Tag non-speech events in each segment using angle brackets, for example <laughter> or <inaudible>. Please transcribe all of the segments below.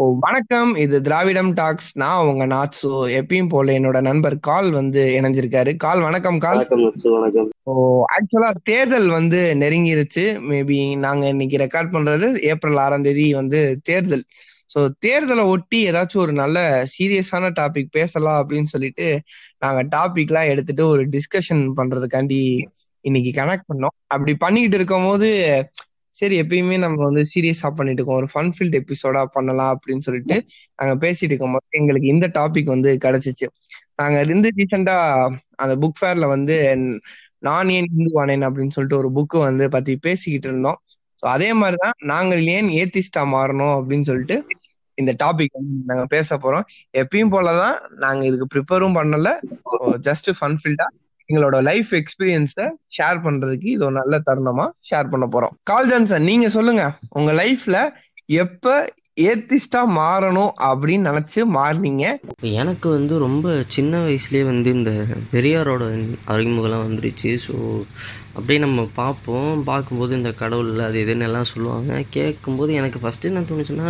வணக்கம். இது திராவிடம் டாக்ஸ். நான் உங்க நாட்சு எப்பயும் போல என்னோட நண்பர் கால் வந்து இணைஞ்சிருக்காரு. கால் வணக்கம் கால். வணக்கம் ஓ ஆக்சுவலா தேர்தல் வந்து நெருங்கிருச்சு. மேபி நாங்க இன்னைக்கு ரெக்கார்ட் பண்றது ஏப்ரல் ஆறாம் தேதி வந்து தேர்தல். ஸோ தேர்தலை ஒட்டி ஏதாச்சும் ஒரு நல்ல சீரியஸான டாபிக் பேசலாம் அப்படின்னு சொல்லிட்டு நாங்க டாபிக்லாம் எடுத்துட்டு ஒரு டிஸ்கஷன் பண்றதுக்காண்டி இன்னைக்கு கனெக்ட் பண்ணோம். அப்படி பண்ணிக்கிட்டு இருக்கும் போது சரி எப்பயுமே நம்ம வந்து சீரியஸா பண்ணிட்டு இருக்கோம். ஒரு ஃபன் ஃபீல்ட் எபிசோடா பண்ணலாம் அப்படின்னு சொல்லிட்டு நாங்க பேசிட்டு இருக்கும் போது எங்களுக்கு இந்த டாபிக் வந்து கிடைச்சிச்சு. நாங்க இருந்து ரீசெண்டா அந்த புக் ஃபேர்ல வந்து நான் ஏன் இந்துவானேன் அப்படின்னு சொல்லிட்டு ஒரு புக்கு வந்து பத்தி பேசிக்கிட்டு இருந்தோம். ஸோ அதே மாதிரிதான் நாங்கள் ஏன் ஏத்திஸ்டா மாறணும் அப்படின்னு சொல்லிட்டு இந்த டாபிக் வந்து நாங்க பேச போறோம். எப்பயும் போலதான் நாங்க இதுக்கு ப்ரிப்பேரும் பண்ணல. ஜஸ்ட் ஃபன் ஃபீல்டா எங்களோட லைஃப் எக்ஸ்பீரியன்ஸை ஷேர் பண்றதுக்கு இது ஒரு நல்ல தருணமா ஷேர் பண்ண போறோம். கால் ஜான்சன் நீங்க சொல்லுங்க. உங்க லைஃப்ல எப்ப ஏத்திஸ்டா மாறணும் அப்படின்னு நினைச்சு மாறினீங்க? எனக்கு வந்து ரொம்ப சின்ன வயசுலேயே வந்து இந்த பெரியாரோட அறிமுகம்லாம் வந்துருச்சு. ஸோ அப்படியே நம்ம பார்ப்போம். பார்க்கும்போது இந்த கடவுள் அது இதுன்னு எல்லாம் சொல்லுவாங்க. கேட்கும்போது எனக்கு ஃபஸ்ட்டு என்ன தோணுச்சுன்னா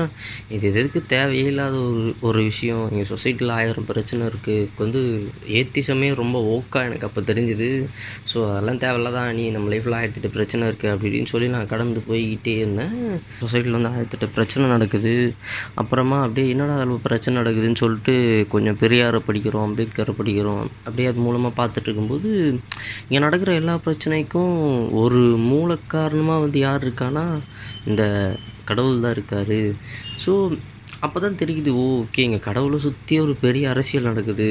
இது எதுக்கு தேவையே இல்லாத ஒரு ஒரு விஷயம். எங்கள் சொசைட்டியில் ஆயிரம் பிரச்சனை இருக்குது வந்து ஏத்திசமே ரொம்ப ஓக்கா எனக்கு அப்போ தெரிஞ்சுது. ஸோ அதெல்லாம் தேவையில்லதான் நீ நம்ம லைஃப்பில் ஆயிரத்தெட்டு பிரச்சனை இருக்குது அப்படின்னு சொல்லி நான் கடந்து போய்கிட்டே இருந்தேன். சொசைட்டியில் வந்து ஆயிரத்தெட்டு பிரச்சனை நடக்குது. அப்புறமா அப்படியே என்னடா அதில் பிரச்சனை நடக்குதுன்னு சொல்லிட்டு கொஞ்சம் பெரியாரை படிக்கிறோம் அம்பேத்கரை படிக்கிறோம். அப்படியே அது மூலமாக பார்த்துட்டு இருக்கும்போது இங்கே நடக்கிற எல்லா பிரச்சனைக்கும் ஒரு மூல காரணமாக வந்து யார் இருக்கானா இந்த கடவுள் தான் இருக்கார். ஸோ அப்போ தான் தெரியுது ஓ ஓகே இங்கே கடவுளை சுற்றி ஒரு பெரிய அரசியல் நடக்குது.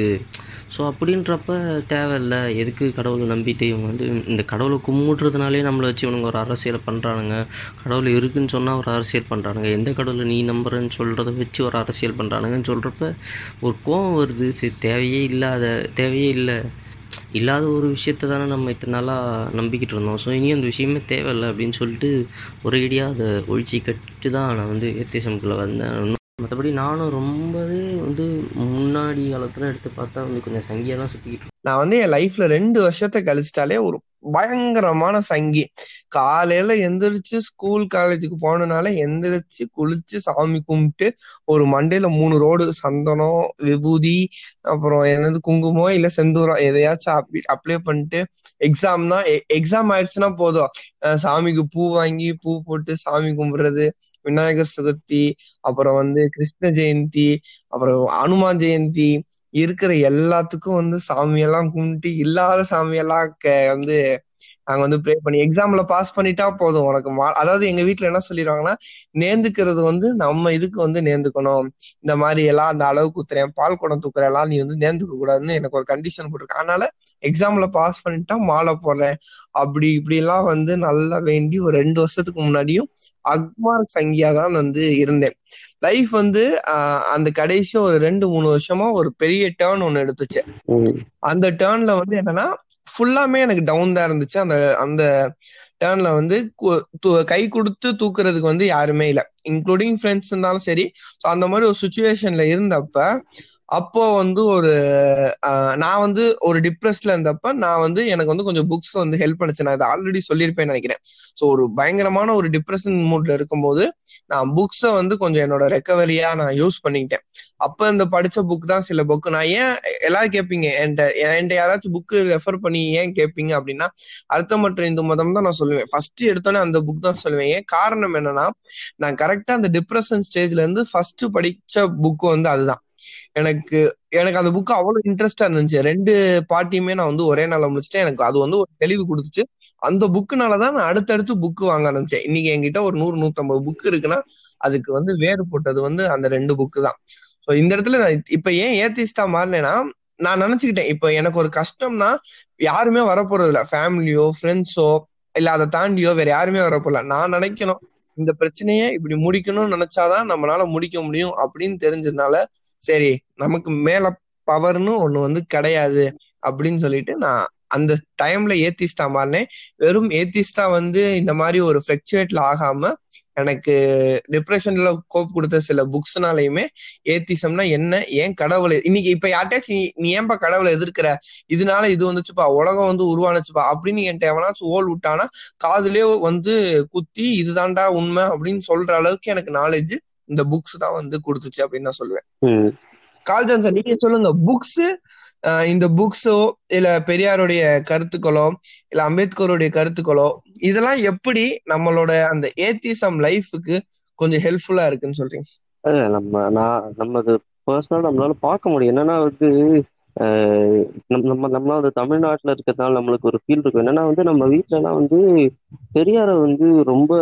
ஸோ அப்படின்றப்ப தேவையில்ல எதுக்கு கடவுளை நம்பிட்டு இவங்க வந்து இந்த கடவுளை கும்பிட்றதுனாலே நம்மளை வச்சு இவனுங்க ஒரு அரசியலை பண்ணுறானுங்க கடவுள் இருக்குன்னு சொன்னால் ஒரு அரசியல் பண்ணுறானுங்க எந்த கடவுளை நீ நம்புறேன்னு சொல்கிறத வச்சு ஒரு அரசியல் பண்ணுறானுங்கன்னு சொல்கிறப்ப ஒரு கோவம் வருது. சரி தேவையே இல்லாத தேவையே இல்லை. இல்லாத ஒரு விஷயத்த தானே நம்ம இத்தனை நாளாக நம்பிக்கிட்டு இருந்தோம். ஸோ இனி அந்த விஷயமே தேவையில்லை அப்படின்னு சொல்லிட்டு ஒரேடியாக அதை ஒழிச்சு கட்டு தான் நான் வந்து ஏத்திசம்குள்ளே வந்தேன். மற்றபடி நானும் ரொம்பவே வந்து முன்னாடி காலத்தில் எடுத்து பார்த்தா வந்து கொஞ்சம் சங்கியாக தான் சுற்றிக்கிட்டு நான் வந்து என் லைஃப்ல ரெண்டு வருஷத்தை கழிச்சிட்டாலே ஒரு பயங்கரமான சங்கி. காலையில எந்திரிச்சு ஸ்கூல் காலேஜுக்கு போனனால எந்திரிச்சு குளிச்சு சாமி கும்பிட்டு ஒரு மண்டையில மூணு ரோடு சந்தனம் விபூதி அப்புறம் என்னது குங்குமம் இல்ல செந்தூரம் எதையாச்சும் அப் அப்ளை பண்ணிட்டு எக்ஸாம்னா எக்ஸாம் ஆயிடுச்சுன்னா போதும். சாமிக்கு பூ வாங்கி பூ போட்டு சாமி கும்பிடுறது விநாயகர் சதுர்த்தி அப்புறம் வந்து கிருஷ்ண ஜெயந்தி அப்புறம் அனுமான் ஜெயந்தி இருக்கிற எல்லாத்துக்கும் வந்து சாமியெல்லாம் கும்பிட்டு இல்லாத சாமியெல்லாம் வந்து நாங்க வந்து ப்ரே பண்ணி எக்ஸாம்ல பாஸ் பண்ணிட்டா போதும் உனக்கு. மா அதாவது எங்க வீட்டுல என்ன சொல்லிடுவாங்கன்னா நேர்ந்துக்கிறது வந்து நம்ம இதுக்கு வந்து நேர்ந்துக்கணும். இந்த மாதிரி எல்லாம் அந்த அளவு குத்துறேன் பால் குடம் தூக்குறேன் எல்லாம் நீ வந்து நேர்ந்துக்க கூடாதுன்னு எனக்கு ஒரு கண்டிஷன் போட்டிருக்கேன் அதனால எக்ஸாம்ல பாஸ் பண்ணிட்டா மாலை போடுறேன். அப்படி இப்படி எல்லாம் வந்து நல்லா வேண்டி ஒரு ரெண்டு வருஷத்துக்கு முன்னாடியும் அக்மார் சங்கியா தான் வந்து இருந்தேன். லைஃப் வந்து அந்த கடைசி ஒரு ரெண்டு மூணு வருஷமா ஒரு பெரிய டேர்ன் ஒண்ணு எடுத்துச்சு. அந்த டேர்ன்ல வந்து என்னன்னா ஃபுல்லாமே எனக்கு டவுன் தான் இருந்துச்சு. அந்த அந்த டேர்ன்ல வந்து கை கொடுத்து தூக்குறதுக்கு வந்து யாருமே இல்லை. இன்க்ளூடிங் ஃப்ரெண்ட்ஸ் இருந்தாலும் சரி. ஸோ அந்த மாதிரி ஒரு சுச்சுவேஷன்ல இருந்தப்ப அப்போ வந்து ஒரு நான் வந்து ஒரு டிப்ரெஸ்ல இருந்தப்ப நான் வந்து எனக்கு வந்து கொஞ்சம் புக்ஸ் வந்து ஹெல்ப் பண்ணுச்சு. நான் இதை ஆல்ரெடி சொல்லியிருப்பேன்னு நினைக்கிறேன். ஸோ ஒரு பயங்கரமான ஒரு டிப்ரெஷன் மூட்ல இருக்கும்போது நான் புக்ஸை வந்து கொஞ்சம் என்னோட ரெக்கவரியா நான் யூஸ் பண்ணிக்கிட்டேன். அப்ப இந்த படிச்ச புக் தான் சில புக் நான் ஏன் எல்லாரும் கேட்பீங்க என்கிட்ட என்கிட்ட யாராச்சும் புக்கு ரெஃபர் பண்ணி ஏன் கேட்பீங்க அப்படின்னா அர்த்தமற்ற இந்து மதம் தான் நான் சொல்லுவேன். ஃபர்ஸ்ட் எடுத்தோன்னே அந்த புக் தான் சொல்லுவேன். ஏன் காரணம் என்னன்னா நான் கரெக்டா அந்த டிப்ரெஷன் ஸ்டேஜ்ல இருந்து ஃபர்ஸ்ட் படிச்ச புக்கு வந்து அதுதான். எனக்கு எனக்கு அந்த புக்கு அவ்வளவு இன்ட்ரெஸ்டா இருந்துச்சு. ரெண்டு பாட்டியுமே நான் வந்து ஒரே நாள்ல முடிச்சுட்டேன். எனக்கு அது வந்து ஒரு தெளிவு கொடுத்துச்சு. அந்த புக்குனாலதான் நான் அடுத்தடுத்து புக்கு வாங்க ஆரம்பிச்சேன். இன்னைக்கு என்கிட்ட ஒரு நூறு நூத்தம்பது புக்கு இருக்குன்னா அதுக்கு வந்து வேறு போட்டது வந்து அந்த ரெண்டு புக்கு தான். ஸோ இந்த இடத்துல நான் இப்ப ஏன் ஏத்திஸ்டா மாறினேன்னா நான் நினைச்சுக்கிட்டேன். இப்ப எனக்கு ஒரு கஷ்டம்னா யாருமே வரப்போறது இல்ல ஃபேமிலியோ ஃப்ரெண்ட்ஸோ இல்ல அதை தாண்டியோ வேற யாருமே வரப்போல நான் நினைக்கணும் இந்த பிரச்சனையை இப்படி முடிக்கணும்னு நினைச்சாதான் நம்மளால முடிக்க முடியும் அப்படின்னு தெரிஞ்சதுனால சரி நமக்கு மேல பவர்னு ஒண்ணு வந்து கிடையாது அப்படின்னு சொல்லிட்டு நான் அந்த டைம்ல ஏத்திஸ்டா மாறினேன். வெறும் ஏத்திஸ்டா வந்து இந்த மாதிரி ஒரு ஃபிளக்சுவேட்ல ஆகாம எனக்கு டிப்ரெஷன்ல கோப் கொடுத்த சில புக்ஸ்னாலையுமே ஏத்திசம்னா என்ன? ஏன் கடவுளை? இன்னைக்கு இப்ப யார்ட்டாச்சும் நீ ஏன்பா கடவுளை எதிர்க்கிற? இதனால இது வந்துச்சுப்பா உலகம் வந்து உருவானுச்சுப்பா அப்படின்னு என்கிட்ட எவனாச்சும் ஓல் விட்டானா காதுலயே வந்து குத்தி இதுதான்டா உண்மை அப்படின்னு சொல்ற அளவுக்கு எனக்கு நாலேஜ் இந்த புக்ஸ் தான் வந்து கொடுத்துச்சு அப்படின்னு நான் சொல்லுவேன். ம். கால்டன் சார் நீங்க சொல்லுங்க புக்ஸ் இந்த புக்ஸோ இல்ல பெரியாருடைய கருத்துக்களோ இல்ல அம்பேத்கருடைய கருத்துக்களோ இதெல்லாம் எப்படி நம்மளோட அந்த ஏத்திசம் லைஃபுக்கு கொஞ்சம் ஹெல்ப்ஃபுல்லா இருக்குன்னு சொல்றீங்க? நம்ம நான் நம்ம அது பர்சனலாக நம்மளால பார்க்க முடியும். என்னன்னா வந்து நம்ம நம்ம வந்து தமிழ்நாட்டில் இருக்கிறதுனால நம்மளுக்கு ஒரு ஃபீல் இருக்கும். என்னன்னா வந்து நம்ம வீட்டிலலாம் வந்து பெரியாரை வந்து ரொம்ப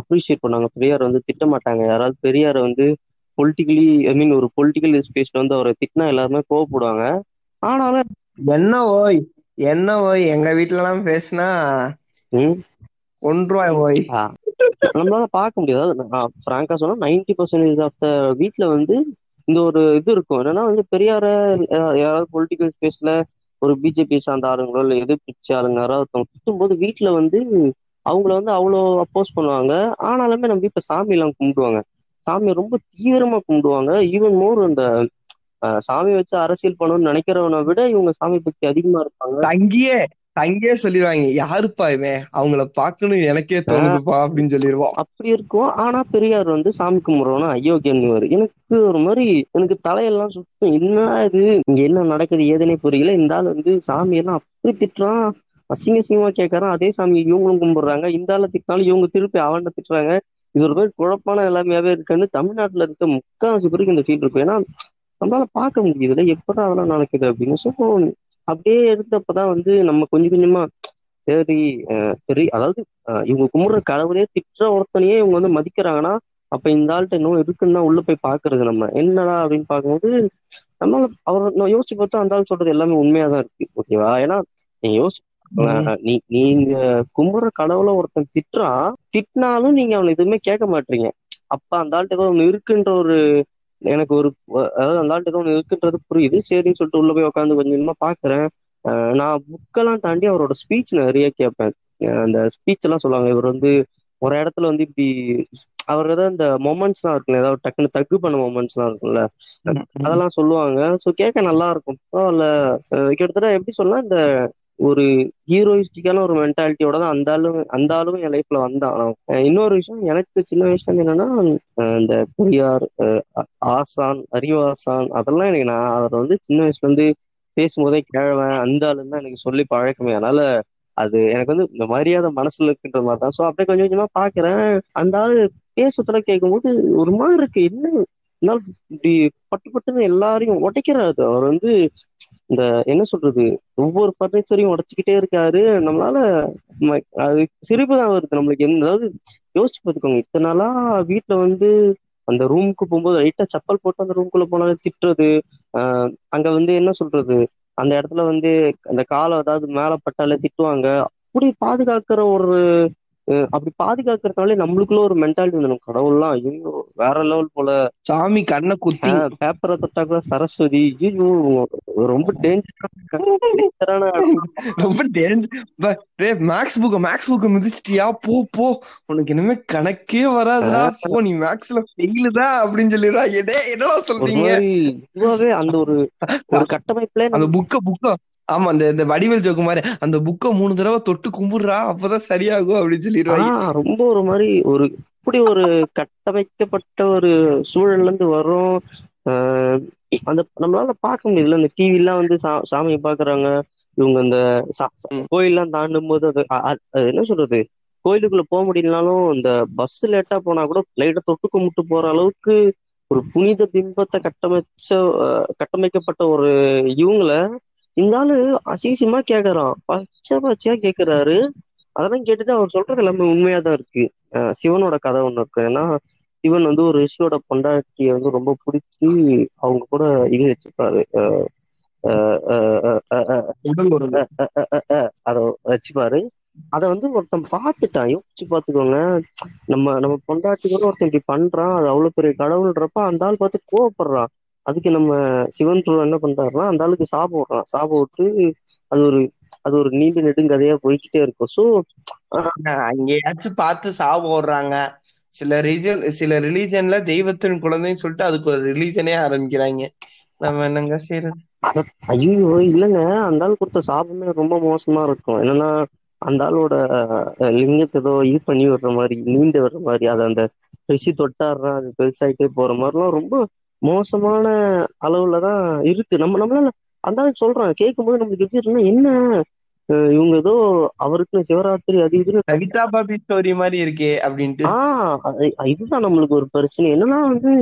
அப்ரிஷியேட் பண்ணாங்க பெரியாரை வந்து திட்ட மாட்டாங்க. யாராவது பெரியாரை வந்து பொலிட்டிக்கலி ஐ மீன் ஒரு பொலிட்டிக்கல் ஸ்பேஸ்ல வந்து அவரை திட்டினா எல்லாருமே கோவப்படுவாங்க. ஆனாலும் என்ன ஓய்? என்ன ஓய்? எங்க வீட்ல எல்லாம் பேசினா ஒன்றுவாய் ஓய்? நம்மளால பார்க்க முடியாது. ஃப்ராங்கா சொன்னா நைன்டி பர்சன்டேஜ் ஆஃப் த வீட்ல வந்து இந்த ஒரு இது இருக்கும். என்னன்னா வந்து பெரியார யாராவது பொலிட்டிக்கல் ஸ்பேஸ்ல ஒரு பிஜேபி சார்ந்த ஆளுங்களோ இல்லை எதிர்ப்பிச்சு ஆளுங்க யாராவது ஒருத்தவங்க குத்தும் போது வீட்டுல வந்து அவங்கள வந்து அவ்வளோ அப்போஸ் பண்ணுவாங்க. ஆனாலுமே நம்ம இப்ப சாமி எல்லாம் கும்பிடுவாங்க. சாமியை ரொம்ப தீவிரமா கும்பிடுவாங்க. ஈவன் மோர் அந்த சாமி சாமியை வச்சு அரசியல் பண்ணணும்னு நினைக்கிறவனை விட இவங்க சாமி பக்தி அதிகமா இருப்பாங்க. தங்கியே தங்கியே சொல்லிடுவாங்க யாருப்பா இவன்? அவங்கள பார்க்கணும் எனக்கே தோணுதுப்பா அப்படின்னு சொல்லிடுவோம். அப்படி இருக்கும். ஆனா பெரியார் வந்து சாமி கும்பிடுறவனா அயோக்கியன் எனக்கு ஒரு மாதிரி எனக்கு தலையெல்லாம் சுத்தம். என்ன இது? இங்க என்ன நடக்குது? ஏதுனே புரியல. இந்த ஆள் வந்து சாமி எல்லாம் அப்படி திட்டுறான் அசிங்க அசிங்கமா கேட்கறான் அதே சாமி இவங்களும் கும்பிடுறாங்க. இந்த ஆளை திட்டினாலும் இவங்க திருப்பி அவன்கிட்ட திட்டுறாங்க. இது ஒரு மாதிரி குழப்பான எல்லாமையாவே இருக்குன்னு தமிழ்நாட்டுல இருக்க முக்காவாசி பேருக்கு இந்த ஃபீல் இருக்கும். ஏன்னா நம்மளால பார்க்க முடியுதுல எப்படா அதெல்லாம் நடக்குது அப்படின்னு. ஸோ அப்படியே இருந்தப்பதான் வந்து நம்ம கொஞ்சம் கொஞ்சமா சரி பெரிய அதாவது இவங்க கும்பிடுற கடவுளே திட்டுற ஒருத்தனையே இவங்க வந்து மதிக்கிறாங்கன்னா அப்ப இந்த ஆள்கிட்ட இன்னும் இருக்குன்னு தான் உள்ள போய் பாக்குறது நம்ம. என்னடா அப்படின்னு பார்க்கும்போது நம்மளால அவர் நான் யோசிச்சு பார்த்தா அந்த ஆள் சொல்றது எல்லாமே உண்மையா தான் இருக்கு ஓகேவா? ஏன்னா நீங்க யோசிச்சு அஹ் நீ நீங்க கும்பிடுற கடவுளை ஒருத்தன் திட்டுறான் திட்டினாலும் நீங்க அவனை எதுவுமே கேட்க மாட்டீங்க. அப்ப அந்த ஆள்கிட்ட ஒண்ணு இருக்குன்ற ஒரு எனக்கு ஒரு அதாவது அந்த ஆள்கிட்ட ஒண்ணு இருக்குன்றது புரியுது. சரின்னு சொல்லிட்டு உள்ள போய் உட்காந்து கொஞ்சம் கொஞ்சமா பாக்குறேன். நான் புக்கெல்லாம் தாண்டி அவரோட ஸ்பீச் நிறைய கேட்பேன். அந்த ஸ்பீச் எல்லாம் சொல்லுவாங்க. இவர் வந்து ஒரு இடத்துல வந்து இப்படி அவர் ஏதாவது இந்த மொமெண்ட்ஸ்லாம் இருக்குல்ல ஏதாவது டக்குன்னு தக்கு பண்ண மொமெண்ட்ஸ்லாம் இருக்கும்ல. அதெல்லாம் சொல்லுவாங்க. ஸோ கேட்க நல்லா இருக்கும். பரவாயில்ல. கிட்டத்தட்ட எப்படி சொல்லலாம் இந்த ஒரு ஹீரோயிஸ்டிக்கான ஒரு மென்டாலிட்டியோட தான் அந்த ஆளும் அந்த ஆளும் என் லைஃப்ல வந்தான். இன்னொரு விஷயம் எனக்கு சின்ன வயசுல என்னன்னா இந்த பெரியார் ஆசான் அறிவாசான் அதெல்லாம் எனக்கு நான் அவர் வந்து சின்ன வயசுல இருந்து பேசும்போதே கேழவன் அந்த ஆளுன்னு தான் எனக்கு சொல்லி பழக்கமே. அதனால அது எனக்கு வந்து இந்த மரியாதை மனசுல இருக்குன்ற மாதிரி தான். ஸோ அப்படியே கொஞ்சம் கொஞ்சமா பாக்குறேன். அந்த ஆளு பேசுறதுல கேட்கும்போது ஒரு மாதிரி இருக்கு. என்ன என்னால் இப்படி பட்டு பட்டுன்னு எல்லாரையும் உடைக்கிறாரு. அவர் வந்து இந்த என்ன சொல்றது ஒவ்வொரு பர்னிச்சரையும் உடைச்சிக்கிட்டே இருக்காரு. நம்மளால அது சிரிப்பு தான் வருது நம்மளுக்கு. என்ன அதாவது யோசிச்சு பார்த்துக்கோங்க. இத்தனை நாளா வீட்டுல வந்து அந்த ரூமுக்கு போகும்போது லைட்டா செப்பல் போட்டு அந்த ரூம்குள்ள போனாலே திட்டுறது ஆஹ் அங்க வந்து என்ன சொல்றது அந்த இடத்துல வந்து அந்த காலை ஏதாவது மேல பட்டாலே திட்டுவாங்க. அப்படி பாதுகாக்கிற ஒரு அப்படி பாதுகாக்கிறதுனாலே நம்மளுக்குள்ள ஒரு மென்டாலிட்டி வந்துடும். கடவுள்லாம் ஐயோ வேற லெவல் போல. சாமி கண்ணை குத்தி. பேப்பரை தொட்டா கூட சரஸ்வதி. ஐயோ ரொம்ப டேஞ்சரான <laughs> ரொம்ப டேஞ்சர் மேக்ஸ் புக்க மேக்ஸ் புக்க மிதிச்சிட்டியா? போ போ. உனக்கு இனிமே கணக்கே வராதுடா. போ நீ மேக்ஸ்ல ஃபெயிலு தான் அப்படின்னு சொல்லிடுறா. எடே என்னடா சொல்றீங்க? இதுவாவே அந்த ஒரு ஒரு கட்டமைப்புல அந்த புக்க புக்க ஆமா அந்த இந்த வடிவேல் ஜோக்கு மாதிரி அந்த புக்க மூணு தடவை தொட்டு கும்பிடுறா அப்பதான் சரியாகும் அப்படின்னு சொல்லிடுவாங்க. ரொம்ப ஒரு மாதிரி ஒரு இப்படி ஒரு கட்டமைக்கப்பட்ட ஒரு சூழல்ல இருந்து வரும் அந்த நம்மளால பார்க்க முடியல. இந்த டிவி எல்லாம் வந்து சாமியை பாக்குறாங்க இவங்க ம். கோயில்லாம் தாண்டும் போது அது என்ன சொல்றது? கோயிலுக்குள்ள போக முடியலனாலும் இந்த பஸ் லேட்டா போனா கூட லைட்டா தொட்டு கும்பிட்டு போற அளவுக்கு ஒரு புனித பிம்பத்தை கட்டமைச்ச கட்டமைக்கப்பட்ட ஒரு இவங்கள இந்த ஆளு அசிங்கமா கேக்குறான். பச்சை பச்சையா கேக்குறாரு. அதெல்லாம் கேட்டுட்டு அவர் சொல்றது எல்லாமே உண்மையா தான் இருக்கு சிவனோட கதை ஒண்ணு இருக்கு. ஏன்னா சிவன் வந்து ஒரு ரிஷியோட பொண்டாட்டியை வந்து ரொம்ப பிடிச்சி அவங்க கூட இது உறவு. அதை வச்சுப்பாரு. அதை வந்து ஒருத்தன் பார்த்துட்டான். யோசிச்சு பார்த்துக்கோங்க. நம்ம நம்ம பொண்டாட்டி கூட ஒருத்தன் இப்படி பண்றான். அது அவ்வளவு பெரிய கடவுள்ன்றப்ப அந்த ஆள் பார்த்து கோவப்படுறான். அதுக்கு நம்ம சிவன் ப்ரோ என்ன பண்றாருன்னா அந்த ஆளுக்கு சாபம் விடுறான். சாபம் விட்டு அது ஒரு அது ஒரு நீண்ட நெடுங்கதையா போய்க்கிட்டே இருக்கும். ஸோ அங்கேயாச்சும் பார்த்து சாவு ஓடுறாங்க சில ரிஜன் சில ரிலீஜன்ல தெய்வத்தின் குழந்தைன்னு சொல்லிட்டு அதுக்கு ஒரு ரிலீஜனே ஆரம்பிக்கிறாங்க. நம்ம என்னங்க செய்யறது அத ஐயோ இல்லைங்க. அந்த ஆள் கொடுத்த சாபமே ரொம்ப மோசமா இருக்கும். என்னன்னா அந்த ஆளோட லிங்கத்தை ஏதோ இது பண்ணி விடுற மாதிரி நீண்டு விடுற மாதிரி அதை அந்த ரிஷி தொட்டாடுறான் அது பெருசாயிட்டே போற மாதிரிலாம் ரொம்ப மோசமான அளவுல தான் இருக்கு. நம்ம நம்மளால அந்த சொல்றான். கேட்கும்போது நம்மளுக்கு எப்படி இருக்குன்னா என்ன இவங்க ஏதோ அவருக்கு சிவராத்திரி அது இதுன்னு கவிதா பாபி ஸ்டோரி மாதிரி இருக்கே அப்படின்ட்டு. ஆஹ் இதுதான் நம்மளுக்கு ஒரு பிரச்சனை. என்னன்னா வந்து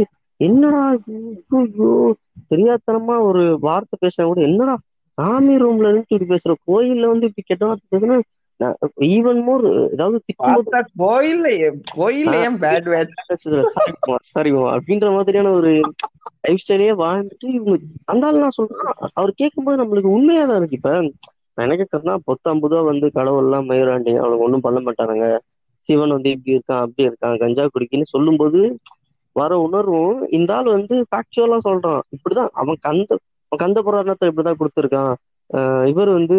என்னடா இது? ஐயோ தெரியாதனமா ஒரு வார்த்தை பேசினா கூட என்னடா சாமி ரூம்ல இருந்து இப்படி பேசுற? கோயில்ல வந்து இப்படி கெட்ட வார்த்தை பேசுனா ஈவன் மோர் ஏதாவது ஏன் பேட் அப்படின்ற மாதிரியான ஒரு லைஃப் ஸ்டைலே வாழ்ந்துட்டு இவங்க நான் சொல்றேன் அவர் கேட்கும்போது நம்மளுக்கு உண்மையா தான் இருக்கு. இப்ப நான் என்ன கேட்கறேன்னா பொத்தாம்புதா வந்து கடவுள் எல்லாம் மயிராண்டி அவனுக்கு ஒண்ணும் பண்ண மாட்டானுங்க. சிவன் வந்து இப்படி இருக்கான் அப்படி இருக்கான் கஞ்சா குடிக்கின்னு சொல்லும்போது வர உணர்வும் இந்த ஆள் வந்து ஃபேக்சுவலா சொல்றான். இப்படிதான் அவன் கந்த அவன் கந்த புராணத்தை இப்படிதான் கொடுத்துருக்கான். இவர் வந்து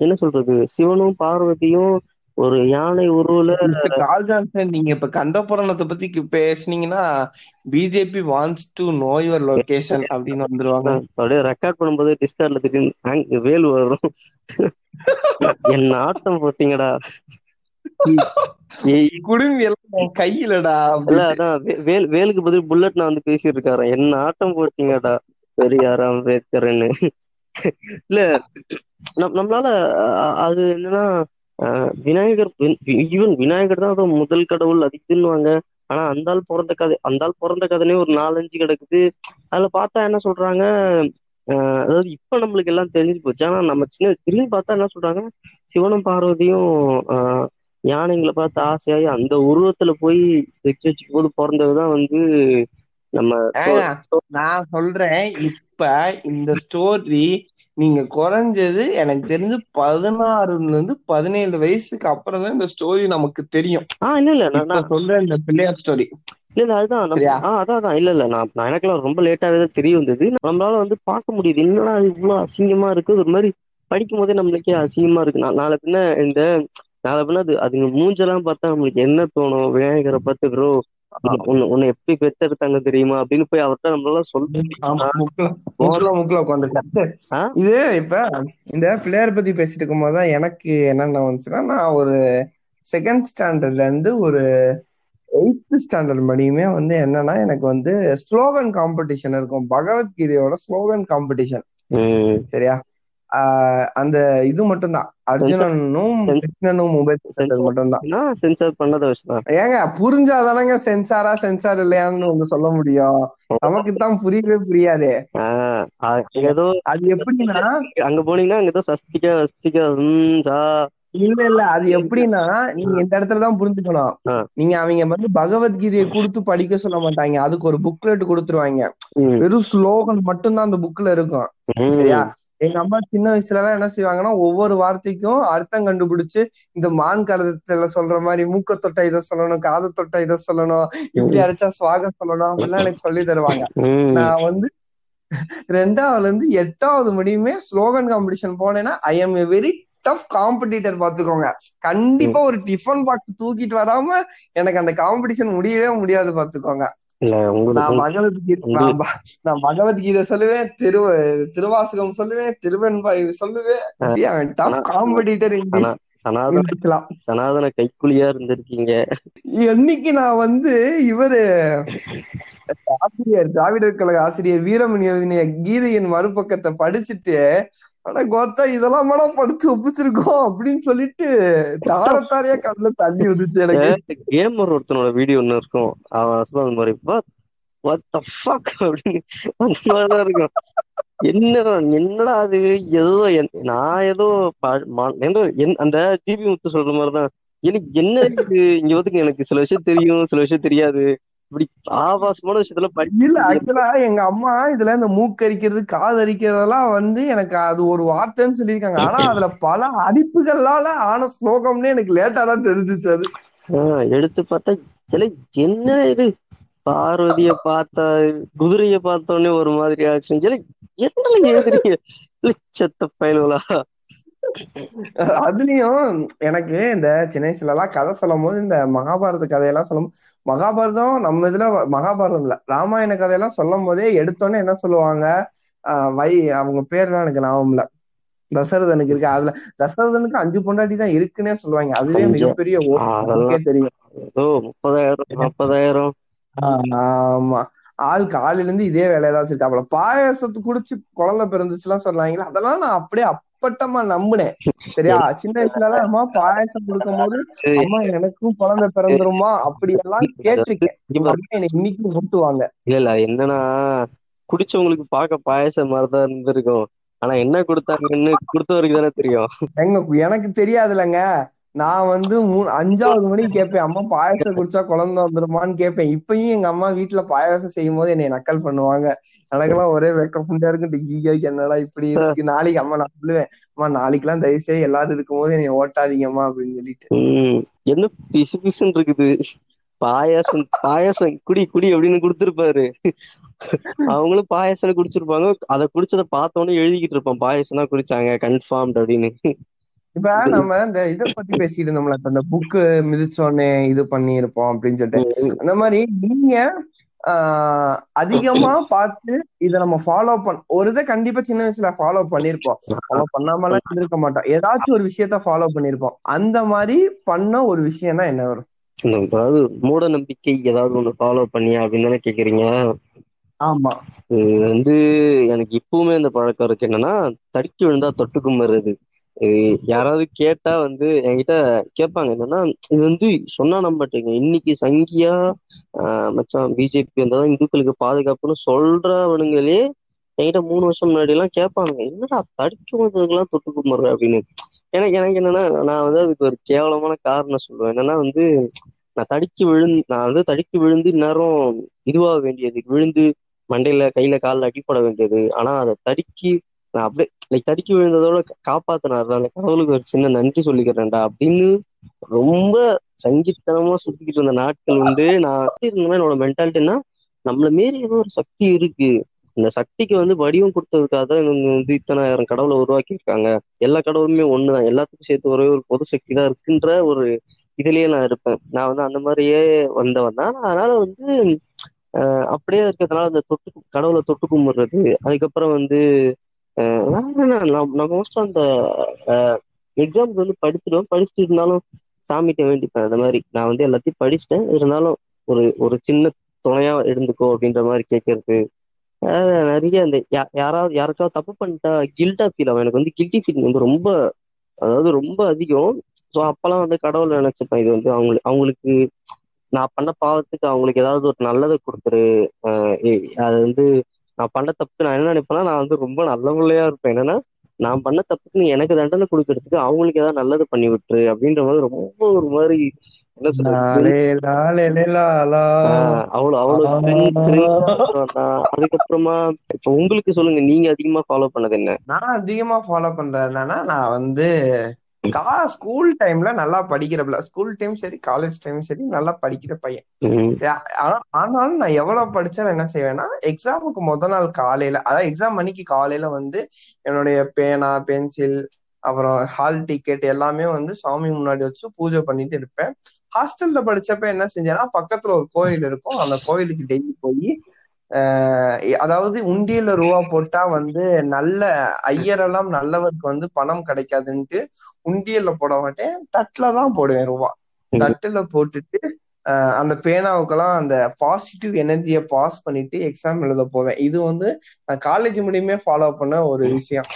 என்ன சொல்றது? சிவனும் பார்வதியும் ஒரு யானை உருவுல நீங்க இப்ப கந்த புராணத்தை பத்தி பேசுனீங்கன்னா BJP wants to know your location அப்படின்னு வந்துருவாங்க. அப்படியே ரெக்கார்ட் பண்ணும்போது டிஸ்கார்ட்ல திடீர்னு வேல் வரும். என்ன ஆட்டம் போட்டீங்கடா கையிலடா இல்ல. அதான் வேல் வேலுக்கு பதில் புல்லட் நான் வந்து பேசிட்டு இருக்காரு. என்ன ஆட்டம் போட்டீங்கடா பெரியார் அம்பேத்கர்னு இல்ல நம்மளால அது என்னன்னா விநாயகர் ஈவன் விநாயகர் தான் முதல் கடவுள் அது இதுன்னுவாங்க. ஆனா அந்த ஆள் பிறந்த கதை அந்த ஆள் பிறந்த கதைனே ஒரு நாலஞ்சு கிடக்குது. அதுல பார்த்தா என்ன சொல்றாங்க அஹ், அதாவது இப்ப நம்மளுக்கு எல்லாம் தெரிஞ்சு போச்சு. ஆனா நம்ம சின்ன திரும்பி பார்த்தா என்ன சொல்றாங்க சிவனும் பார்வதியும் யானைங்களை பார்த்து ஆசையாகி அந்த உருவத்துல போய் வச்சு வச்சுக்கும் போது பிறந்ததுதான் வந்து நம்ம நான் சொல்றேன் இப்ப இந்த ஸ்டோரி நீங்க குறைஞ்சது எனக்கு தெரிஞ்சு பதினாறுல இருந்து பதினேழு வயசுக்கு அப்புறம் தான் இந்த ஸ்டோரி நமக்கு தெரியும். ஆஹ் இல்ல இல்ல நான் இப்ப நான் சொல்ற இந்த பிள்ளையார் ஸ்டோரி இல்ல இல்ல அதுதான் அதான் அதான். இல்ல இல்ல நான் நான் எனக்கெல்லாம் ரொம்ப லேட்டாவே தான் தெரிய வந்தது. நம்மளால வந்து பார்க்க முடியுது. என்னடா இவ்வளவு அசிங்கமா இருக்கு? ஒரு மாதிரி படிக்கும் போதே நம்மளுக்கே அசிங்கமா இருக்கு. நான் நாளை பின்ன இந்த நாளை பின்ன அது அதுங்க மூஞ்செல்லாம் பார்த்தா நம்மளுக்கு என்ன தோணும்? விநாயகரை பார்த்து ப்ரோ உன்னை எப்படி பெத்தெடுத்தாங்க தெரியுமா? அப்படின்னு போய் அவர்கிட்ட நம்மளால சொல்ல? இது இப்ப இந்த பிள்ளையார் பத்தி பேசிட்டு இருக்கும் போதுதான் எனக்கு என்னென்ன வந்துச்சுன்னா நான் ஒரு செகண்ட் ஸ்டாண்டர்ட்ல இருந்து ஒரு எயித்து ஸ்டாண்டர்ட் மணியுமே வந்து என்னன்னா எனக்கு வந்து ஸ்லோகன் காம்படிஷன் இருக்கும். பகவத்கீதையோட ஸ்லோகன் காம்படிஷன் சரியா? அந்த இது மட்டும்தான். அர்ஜுனனும் Sensor. கிருஷ்ணனும் உபதேசம் மட்டும்தான். நான் சென்சார் பண்ணத வச்சுதான். ஏங்க புரிஞ்சாதானங்க சென்சாரா சென்சார் இல்லையான்னு வந்து சொல்ல முடியும். நமக்கு தான் புரியவே புரியாதே. ஏதோ அது எப்படின்னா அங்க போனீங்கன்னா அங்க ஏதோ சஸ்திகா வஸ்திகா உம் சா. இல்ல இல்ல அது எப்படின்னா நீங்க இந்த இடத்துல தான் புரிஞ்சுக்கணும். நீங்க அவங்க வந்து பகவத்கீதையை கொடுத்து படிக்க சொல்ல மாட்டாங்க. அதுக்கு ஒரு புக்லெட் கொடுத்துருவாங்க. வெறும் ஸ்லோகன் மட்டும்தான் அந்த புக்ல இருக்கும். சரியா? எங்க அம்மா சின்ன வயசுல எல்லாம் என்ன செய்வாங்கன்னா ஒவ்வொரு வார்த்தைக்கும் அர்த்தம் கண்டுபிடிச்சு இந்த மான் கருத்துல சொல்ற மாதிரி மூக்க தொட்ட இதை சொல்லணும் காதை தொட்ட இதை சொல்லணும் இப்படி அடிச்சா சுவாகம் சொல்லணும் அப்படிலாம் எனக்கு சொல்லி தருவாங்க. நான் வந்து ரெண்டாவதுல இருந்து எட்டாவது முடியுமே ஸ்லோகன் காம்படிஷன் போனேன்னா I am a very tough competitor பாத்துக்கோங்க. கண்டிப்பா ஒரு டிஃபன் பாக்ஸ் தூக்கிட்டு வராம எனக்கு அந்த காம்படிஷன் முடியவே முடியாது பாத்துக்கோங்க. இல்ல நான் பகவத்கீதை சொல்லுவேன் திரு திருவாசகம் சொல்லுவேன் திருவெண்பாய் சொல்லுவேன். காம்படிட்டர் இருக்கலாம் சனாதன கைக்குலியா இருந்திருக்கீங்க. என்னைக்கு நான் வந்து இவரு ஆசிரியர் திராவிடர் கழக ஆசிரியர் வீரமணி எழுதின கீதையின் மறுபக்கத்தை படிச்சுட்டு ஆனா கோத்தா இதெல்லாம் மேடம் படுத்து ஒப்பிச்சிருக்கோம் அப்படின்னு சொல்லிட்டு தாரத்தாரையா கண்ணுல தள்ளி வந்துச்சு எனக்கு. கேமர் ஒருத்தனோட வீடியோ ஒண்ணு இருக்கும். அவன் சொல்லுவாங்க மாதிரி அப்படின்னு அந்த மாதிரிதான் இருக்கும். என்னடா என்னடா அது? ஏதோ என்- நான் ஏதோ ப- ம- என்- அந்த ஜிபி முத்து சொல்ற மாதிரிதான் எனக்கு என்ன இங்க வந்து எனக்கு சில விஷயம் தெரியும் சில விஷயம் தெரியாது. இப்படி ஆபாசமான விஷயத்துல இல்ல ஆக்சுவலா எங்க அம்மா இதுல இந்த மூக்கரிக்கிறது காதரிக்கிறதெல்லாம் வந்து எனக்கு அது ஒரு வார்த்தைன்னு சொல்லியிருக்காங்க. ஆனா அதுல பல அடிப்புகளால ஆன ஸ்லோகம்னு எனக்கு லேட்டா தான் தெரிஞ்சுச்சு அது. எடுத்து பார்த்தா இல்ல என்ன இது? பார்வதிய பார்த்தா குதிரைய பார்த்த உடனே ஒரு மாதிரி ஆச்சு என்ன எழுதுறீங்க? <laughs> செத்த பயலுகளா அதுலயும் எனக்கு இந்த சின்ன வயசுல எல்லாம் கதை சொல்லும் போது இந்த மகாபாரத கதையெல்லாம் சொல்லும் மகாபாரதம் நம்ம இதுல மகாபாரதம் இல்ல ராமாயண கதையெல்லாம் சொல்லும் போதே எடுத்தோன்னே என்ன சொல்லுவாங்க? வை அவங்க பேர்லாம் எனக்கு ஞாபகம் இல்ல. தசரதனுக்கு இருக்கு. அதுல தசரதனுக்கு அஞ்சு பொண்டாட்டி தான் இருக்குன்னே சொல்லுவாங்க. அதுவே. மிகப்பெரிய தெரியும். முப்பதாயிரம் நாற்பதாயிரம் ஆமா. ஆள் காலையில இருந்து இதே வேலையை தான் வச்சிருக்காப்ல பாயாசத்து குடிச்சு குழந்தை பிறந்துச்சுலாம் சொன்னாங்களா அதெல்லாம் நான் அப்படியே அப்பட்டமா நம்பினேன். சரியா? சின்ன வயசுல அம்மா பாயாசம் கொடுக்கும் போது அம்மா எனக்கும் குழந்தை பிறந்துருமா? அப்படி எல்லாம் கேட்டிருக்கேன். இன்னைக்கும் ஊட்டுவாங்க இல்ல இல்ல. என்னன்னா குடிச்சவங்களுக்கு பார்க்க பாயசம் மாதிரிதான் இருந்திருக்கும். ஆனா என்ன கொடுத்தாங்கன்னு கொடுத்தவருக்கு தானே தெரியும். எங்க எனக்கு தெரியாதுலங்க. நான் வந்து மூணு அஞ்சாவது மணிக்கு கேட்பேன் அம்மா பாயாசம் குடிச்சா குழந்தை வந்துருமான்னு கேட்பேன். இப்பயும் எங்க அம்மா வீட்டுல பாயாசம் செய்யும் போது என்னை நக்கல் பண்ணுவாங்க. எனக்கெல்லாம் ஒரே வெக்க புண்டா இருக்கு ஐயோ என்னடா இப்படி இருக்கு? நாளைக்கு அம்மா நான் சொல்லுவேன் அம்மா நாளைக்கெல்லாம் தயவு செய்து எல்லாரும் இருக்கும் போது என்னை ஓட்டாதீங்கம்மா அப்படின்னு சொல்லிட்டு. என்ன பிசு பிசுன்னு இருக்குது. பாயாசம் பாயாசம் குடி குடி அப்படின்னு கொடுத்துருப்பாரு. அவங்களும் பாயாசம் குடிச்சிருப்பாங்க. அதை குடிச்சதை பார்த்தோன்னே எழுதிக்கிட்டு இருப்பான். பாயாசம் தான் குடிச்சாங்க கன்ஃபார்ம் அப்படின்னு. இப்ப நம்ம இந்த இத பத்தி பேசிட்டு இருந்தோம்ல இப்ப இந்த புக்கு மிதிச்சோடனே இது பண்ணி இருப்போம் அப்படின்னு சொல்லிட்டு. அந்த மாதிரி நீங்க அதிகமா பார்த்து இத நம்ம ஃபாலோ பண்ண ஒரு இதை கண்டிப்பா சின்ன வயசுல ஃபாலோ பண்ணிருப்போம் ஃபாலோ பண்ணாமலாம் இருந்திருக்க மாட்டோம். ஏதாச்சும் ஒரு விஷயத்த ஃபாலோ பண்ணிருப்போம் அந்த மாதிரி பண்ண ஒரு விஷயம்னா என்ன வரும்? அதாவது மூட நம்பிக்கை ஏதாவது ஒண்ணு ஃபாலோ பண்ணியா அப்படின்னு தானே கேக்குறீங்க? ஆமா. இது வந்து எனக்கு இப்பவுமே இந்த பழக்கம் இருக்கு. என்னன்னா தடுக்கி விழுந்தா தொட்டு கும்பிடுறது இது யாராவது கேட்டா வந்து என்கிட்ட கேட்பாங்க. என்னன்னா இது வந்து சொன்னா நம்பட்டீங்க இன்னைக்கு சங்கியா மச்சான் பிஜேபி வந்தாதான் இந்துக்களுக்கு பாதுகாப்புன்னு சொல்றவனுங்களே என்கிட்ட மூணு வருஷம் முன்னாடி எல்லாம் கேட்பாங்க. என்னடா தடுக்க வந்ததுக்கெல்லாம் தொட்டு கும்பிடுற அப்படின்னு. எனக்கு எனக்கு என்னன்னா நான் வந்து அதுக்கு ஒரு கேவலமான காரணம் சொல்லுவேன். என்னன்னா வந்து நான் தடுக்கி விழுந்து நான் வந்து தடுக்கி விழுந்து இந்நேரம் இதுவாக வேண்டியது. விழுந்து மண்டையில கையில காலில் அடிப்பட வேண்டியது. ஆனா அதை தடுக்கி நான் அப்படியே லைக் தடுக்கி விழுந்ததோட காப்பாத்தினாரு அந்த கடவுளுக்கு ஒரு சின்ன நன்றி சொல்லிக்கிறேன்டா அப்படின்னு ரொம்ப சங்கித்தனமா சுத்திக்கிட்டு இருந்த நாட்கள் உண்டு நான் எப்படி இருந்தேன்னா என்னோட மென்டாலிட்டின்னா நம்மள மாரி ஏதோ ஒரு சக்தி இருக்கு. இந்த சக்திக்கு வந்து வடிவம் கொடுத்ததுக்காக தான் இவங்க வந்து இத்தனாயிரம் கடவுளை உருவாக்கி இருக்காங்க எல்லா கடவுளுமே ஒண்ணுதான். எல்லாத்துக்கும் சேர்த்து ஒரே ஒரு பொது சக்தி தான் இருக்குன்ற ஒரு இதுலயே நான் இருப்பேன். நான் வந்து அந்த மாதிரியே வந்தவன் தான். அதனால வந்து ஆஹ் அப்படியே இருக்கிறதுனால அந்த தொட்டு கடவுளை தொட்டு கும்பிடுறது அதுக்கப்புறம் வந்து நான் நான் மோஸ்டா அந்த எக்ஸாம்க்கு வந்து படிச்சிடுவேன் படிச்சுட்டு இருந்தாலும் சாமிகிட்ட வேண்டிப்பேன். அந்த மாதிரி நான் வந்து எல்லாத்தையும் படிச்சுட்டேன். இருந்தாலும் ஒரு ஒரு சின்ன துணையா இருந்துக்கோ அப்படின்ற மாதிரி கேட்கறது நிறைய அந்த யாராவது யாருக்காவது தப்பு பண்ணிட்டா கில்டா ஃபீல் ஆகும் எனக்கு வந்து கில்ட்டி ஃபீல் வந்து ரொம்ப அதாவது ரொம்ப அதிகம். ஸோ அப்பெல்லாம் வந்து கடவுளை நினைச்சுப்பேன். இது வந்து அவங்களுக்கு அவங்களுக்கு நான் பண்ண பாவத்துக்கு அவங்களுக்கு ஏதாவது ஒரு நல்லதை கொடுத்துரு. அது வந்து நான் பண்ண தப்புக்கு நான் என்ன நினைப்பேன்னா நான் வந்து ரொம்ப நல்ல பிள்ளையா இருப்பேன். என்னன்னா நான் பண்ண தப்புக்கு நீ எனக்கு தண்டனை கொடுக்கறதுக்கு அவங்களுக்கு ஏதாவது நல்லது பண்ணி விட்டுரு அப்படின்ற மாதிரி ரொம்ப ஒரு மாதிரி என்ன சொல்றது அவ்வளவு அவ்வளவு. அதுக்கப்புறமா இப்ப உங்களுக்கு சொல்லுங்க நீங்க அதிகமா ஃபாலோ பண்ணது என்ன? நான் அதிகமா ஃபாலோ பண்றது என்னன்னா நான் வந்து ஸ்கூல் டைம்ல நல்லா படிக்கிறப்பல ஸ்கூல் டைம் சரி காலேஜ் டைம் சரி நல்லா படிக்கிற பையன். ஆனாலும் நான் எவ்வளவு படிச்சாலும் என்ன செய்வேன்னா எக்ஸாமுக்கு முத நாள் காலையில அதாவது எக்ஸாம் அன்னைக்கு காலையில வந்து என்னுடைய பேனா பென்சில் அப்புறம் ஹால் டிக்கெட் எல்லாமே வந்து சாமி முன்னாடி வச்சு பூஜை பண்ணிட்டு இருப்பேன். ஹாஸ்டல்ல படிச்சப்ப என்ன செஞ்சேன்னா பக்கத்துல ஒரு கோயில் இருக்கும். அந்த கோயிலுக்கு டெய்லி போய் அதாவது உண்டியல்ல ரூபா போட்டா வந்து நல்ல ஐயரெல்லாம் நல்லவருக்கு வந்து பணம் கிடைக்காதுன்ட்டு உண்டியல்ல போட மாட்டேன். தட்டுல தான் போடுவேன் ரூபா. தட்டுல போட்டுட்டு அந்த பேனாவுக்கெல்லாம் அந்த பாசிட்டிவ் எனர்ஜியை பாஸ் பண்ணிட்டு எக்ஸாம் எழுத போவேன். இது வந்து நான் காலேஜ் முடியுமே ஃபாலோ பண்ண ஒரு விஷயம்.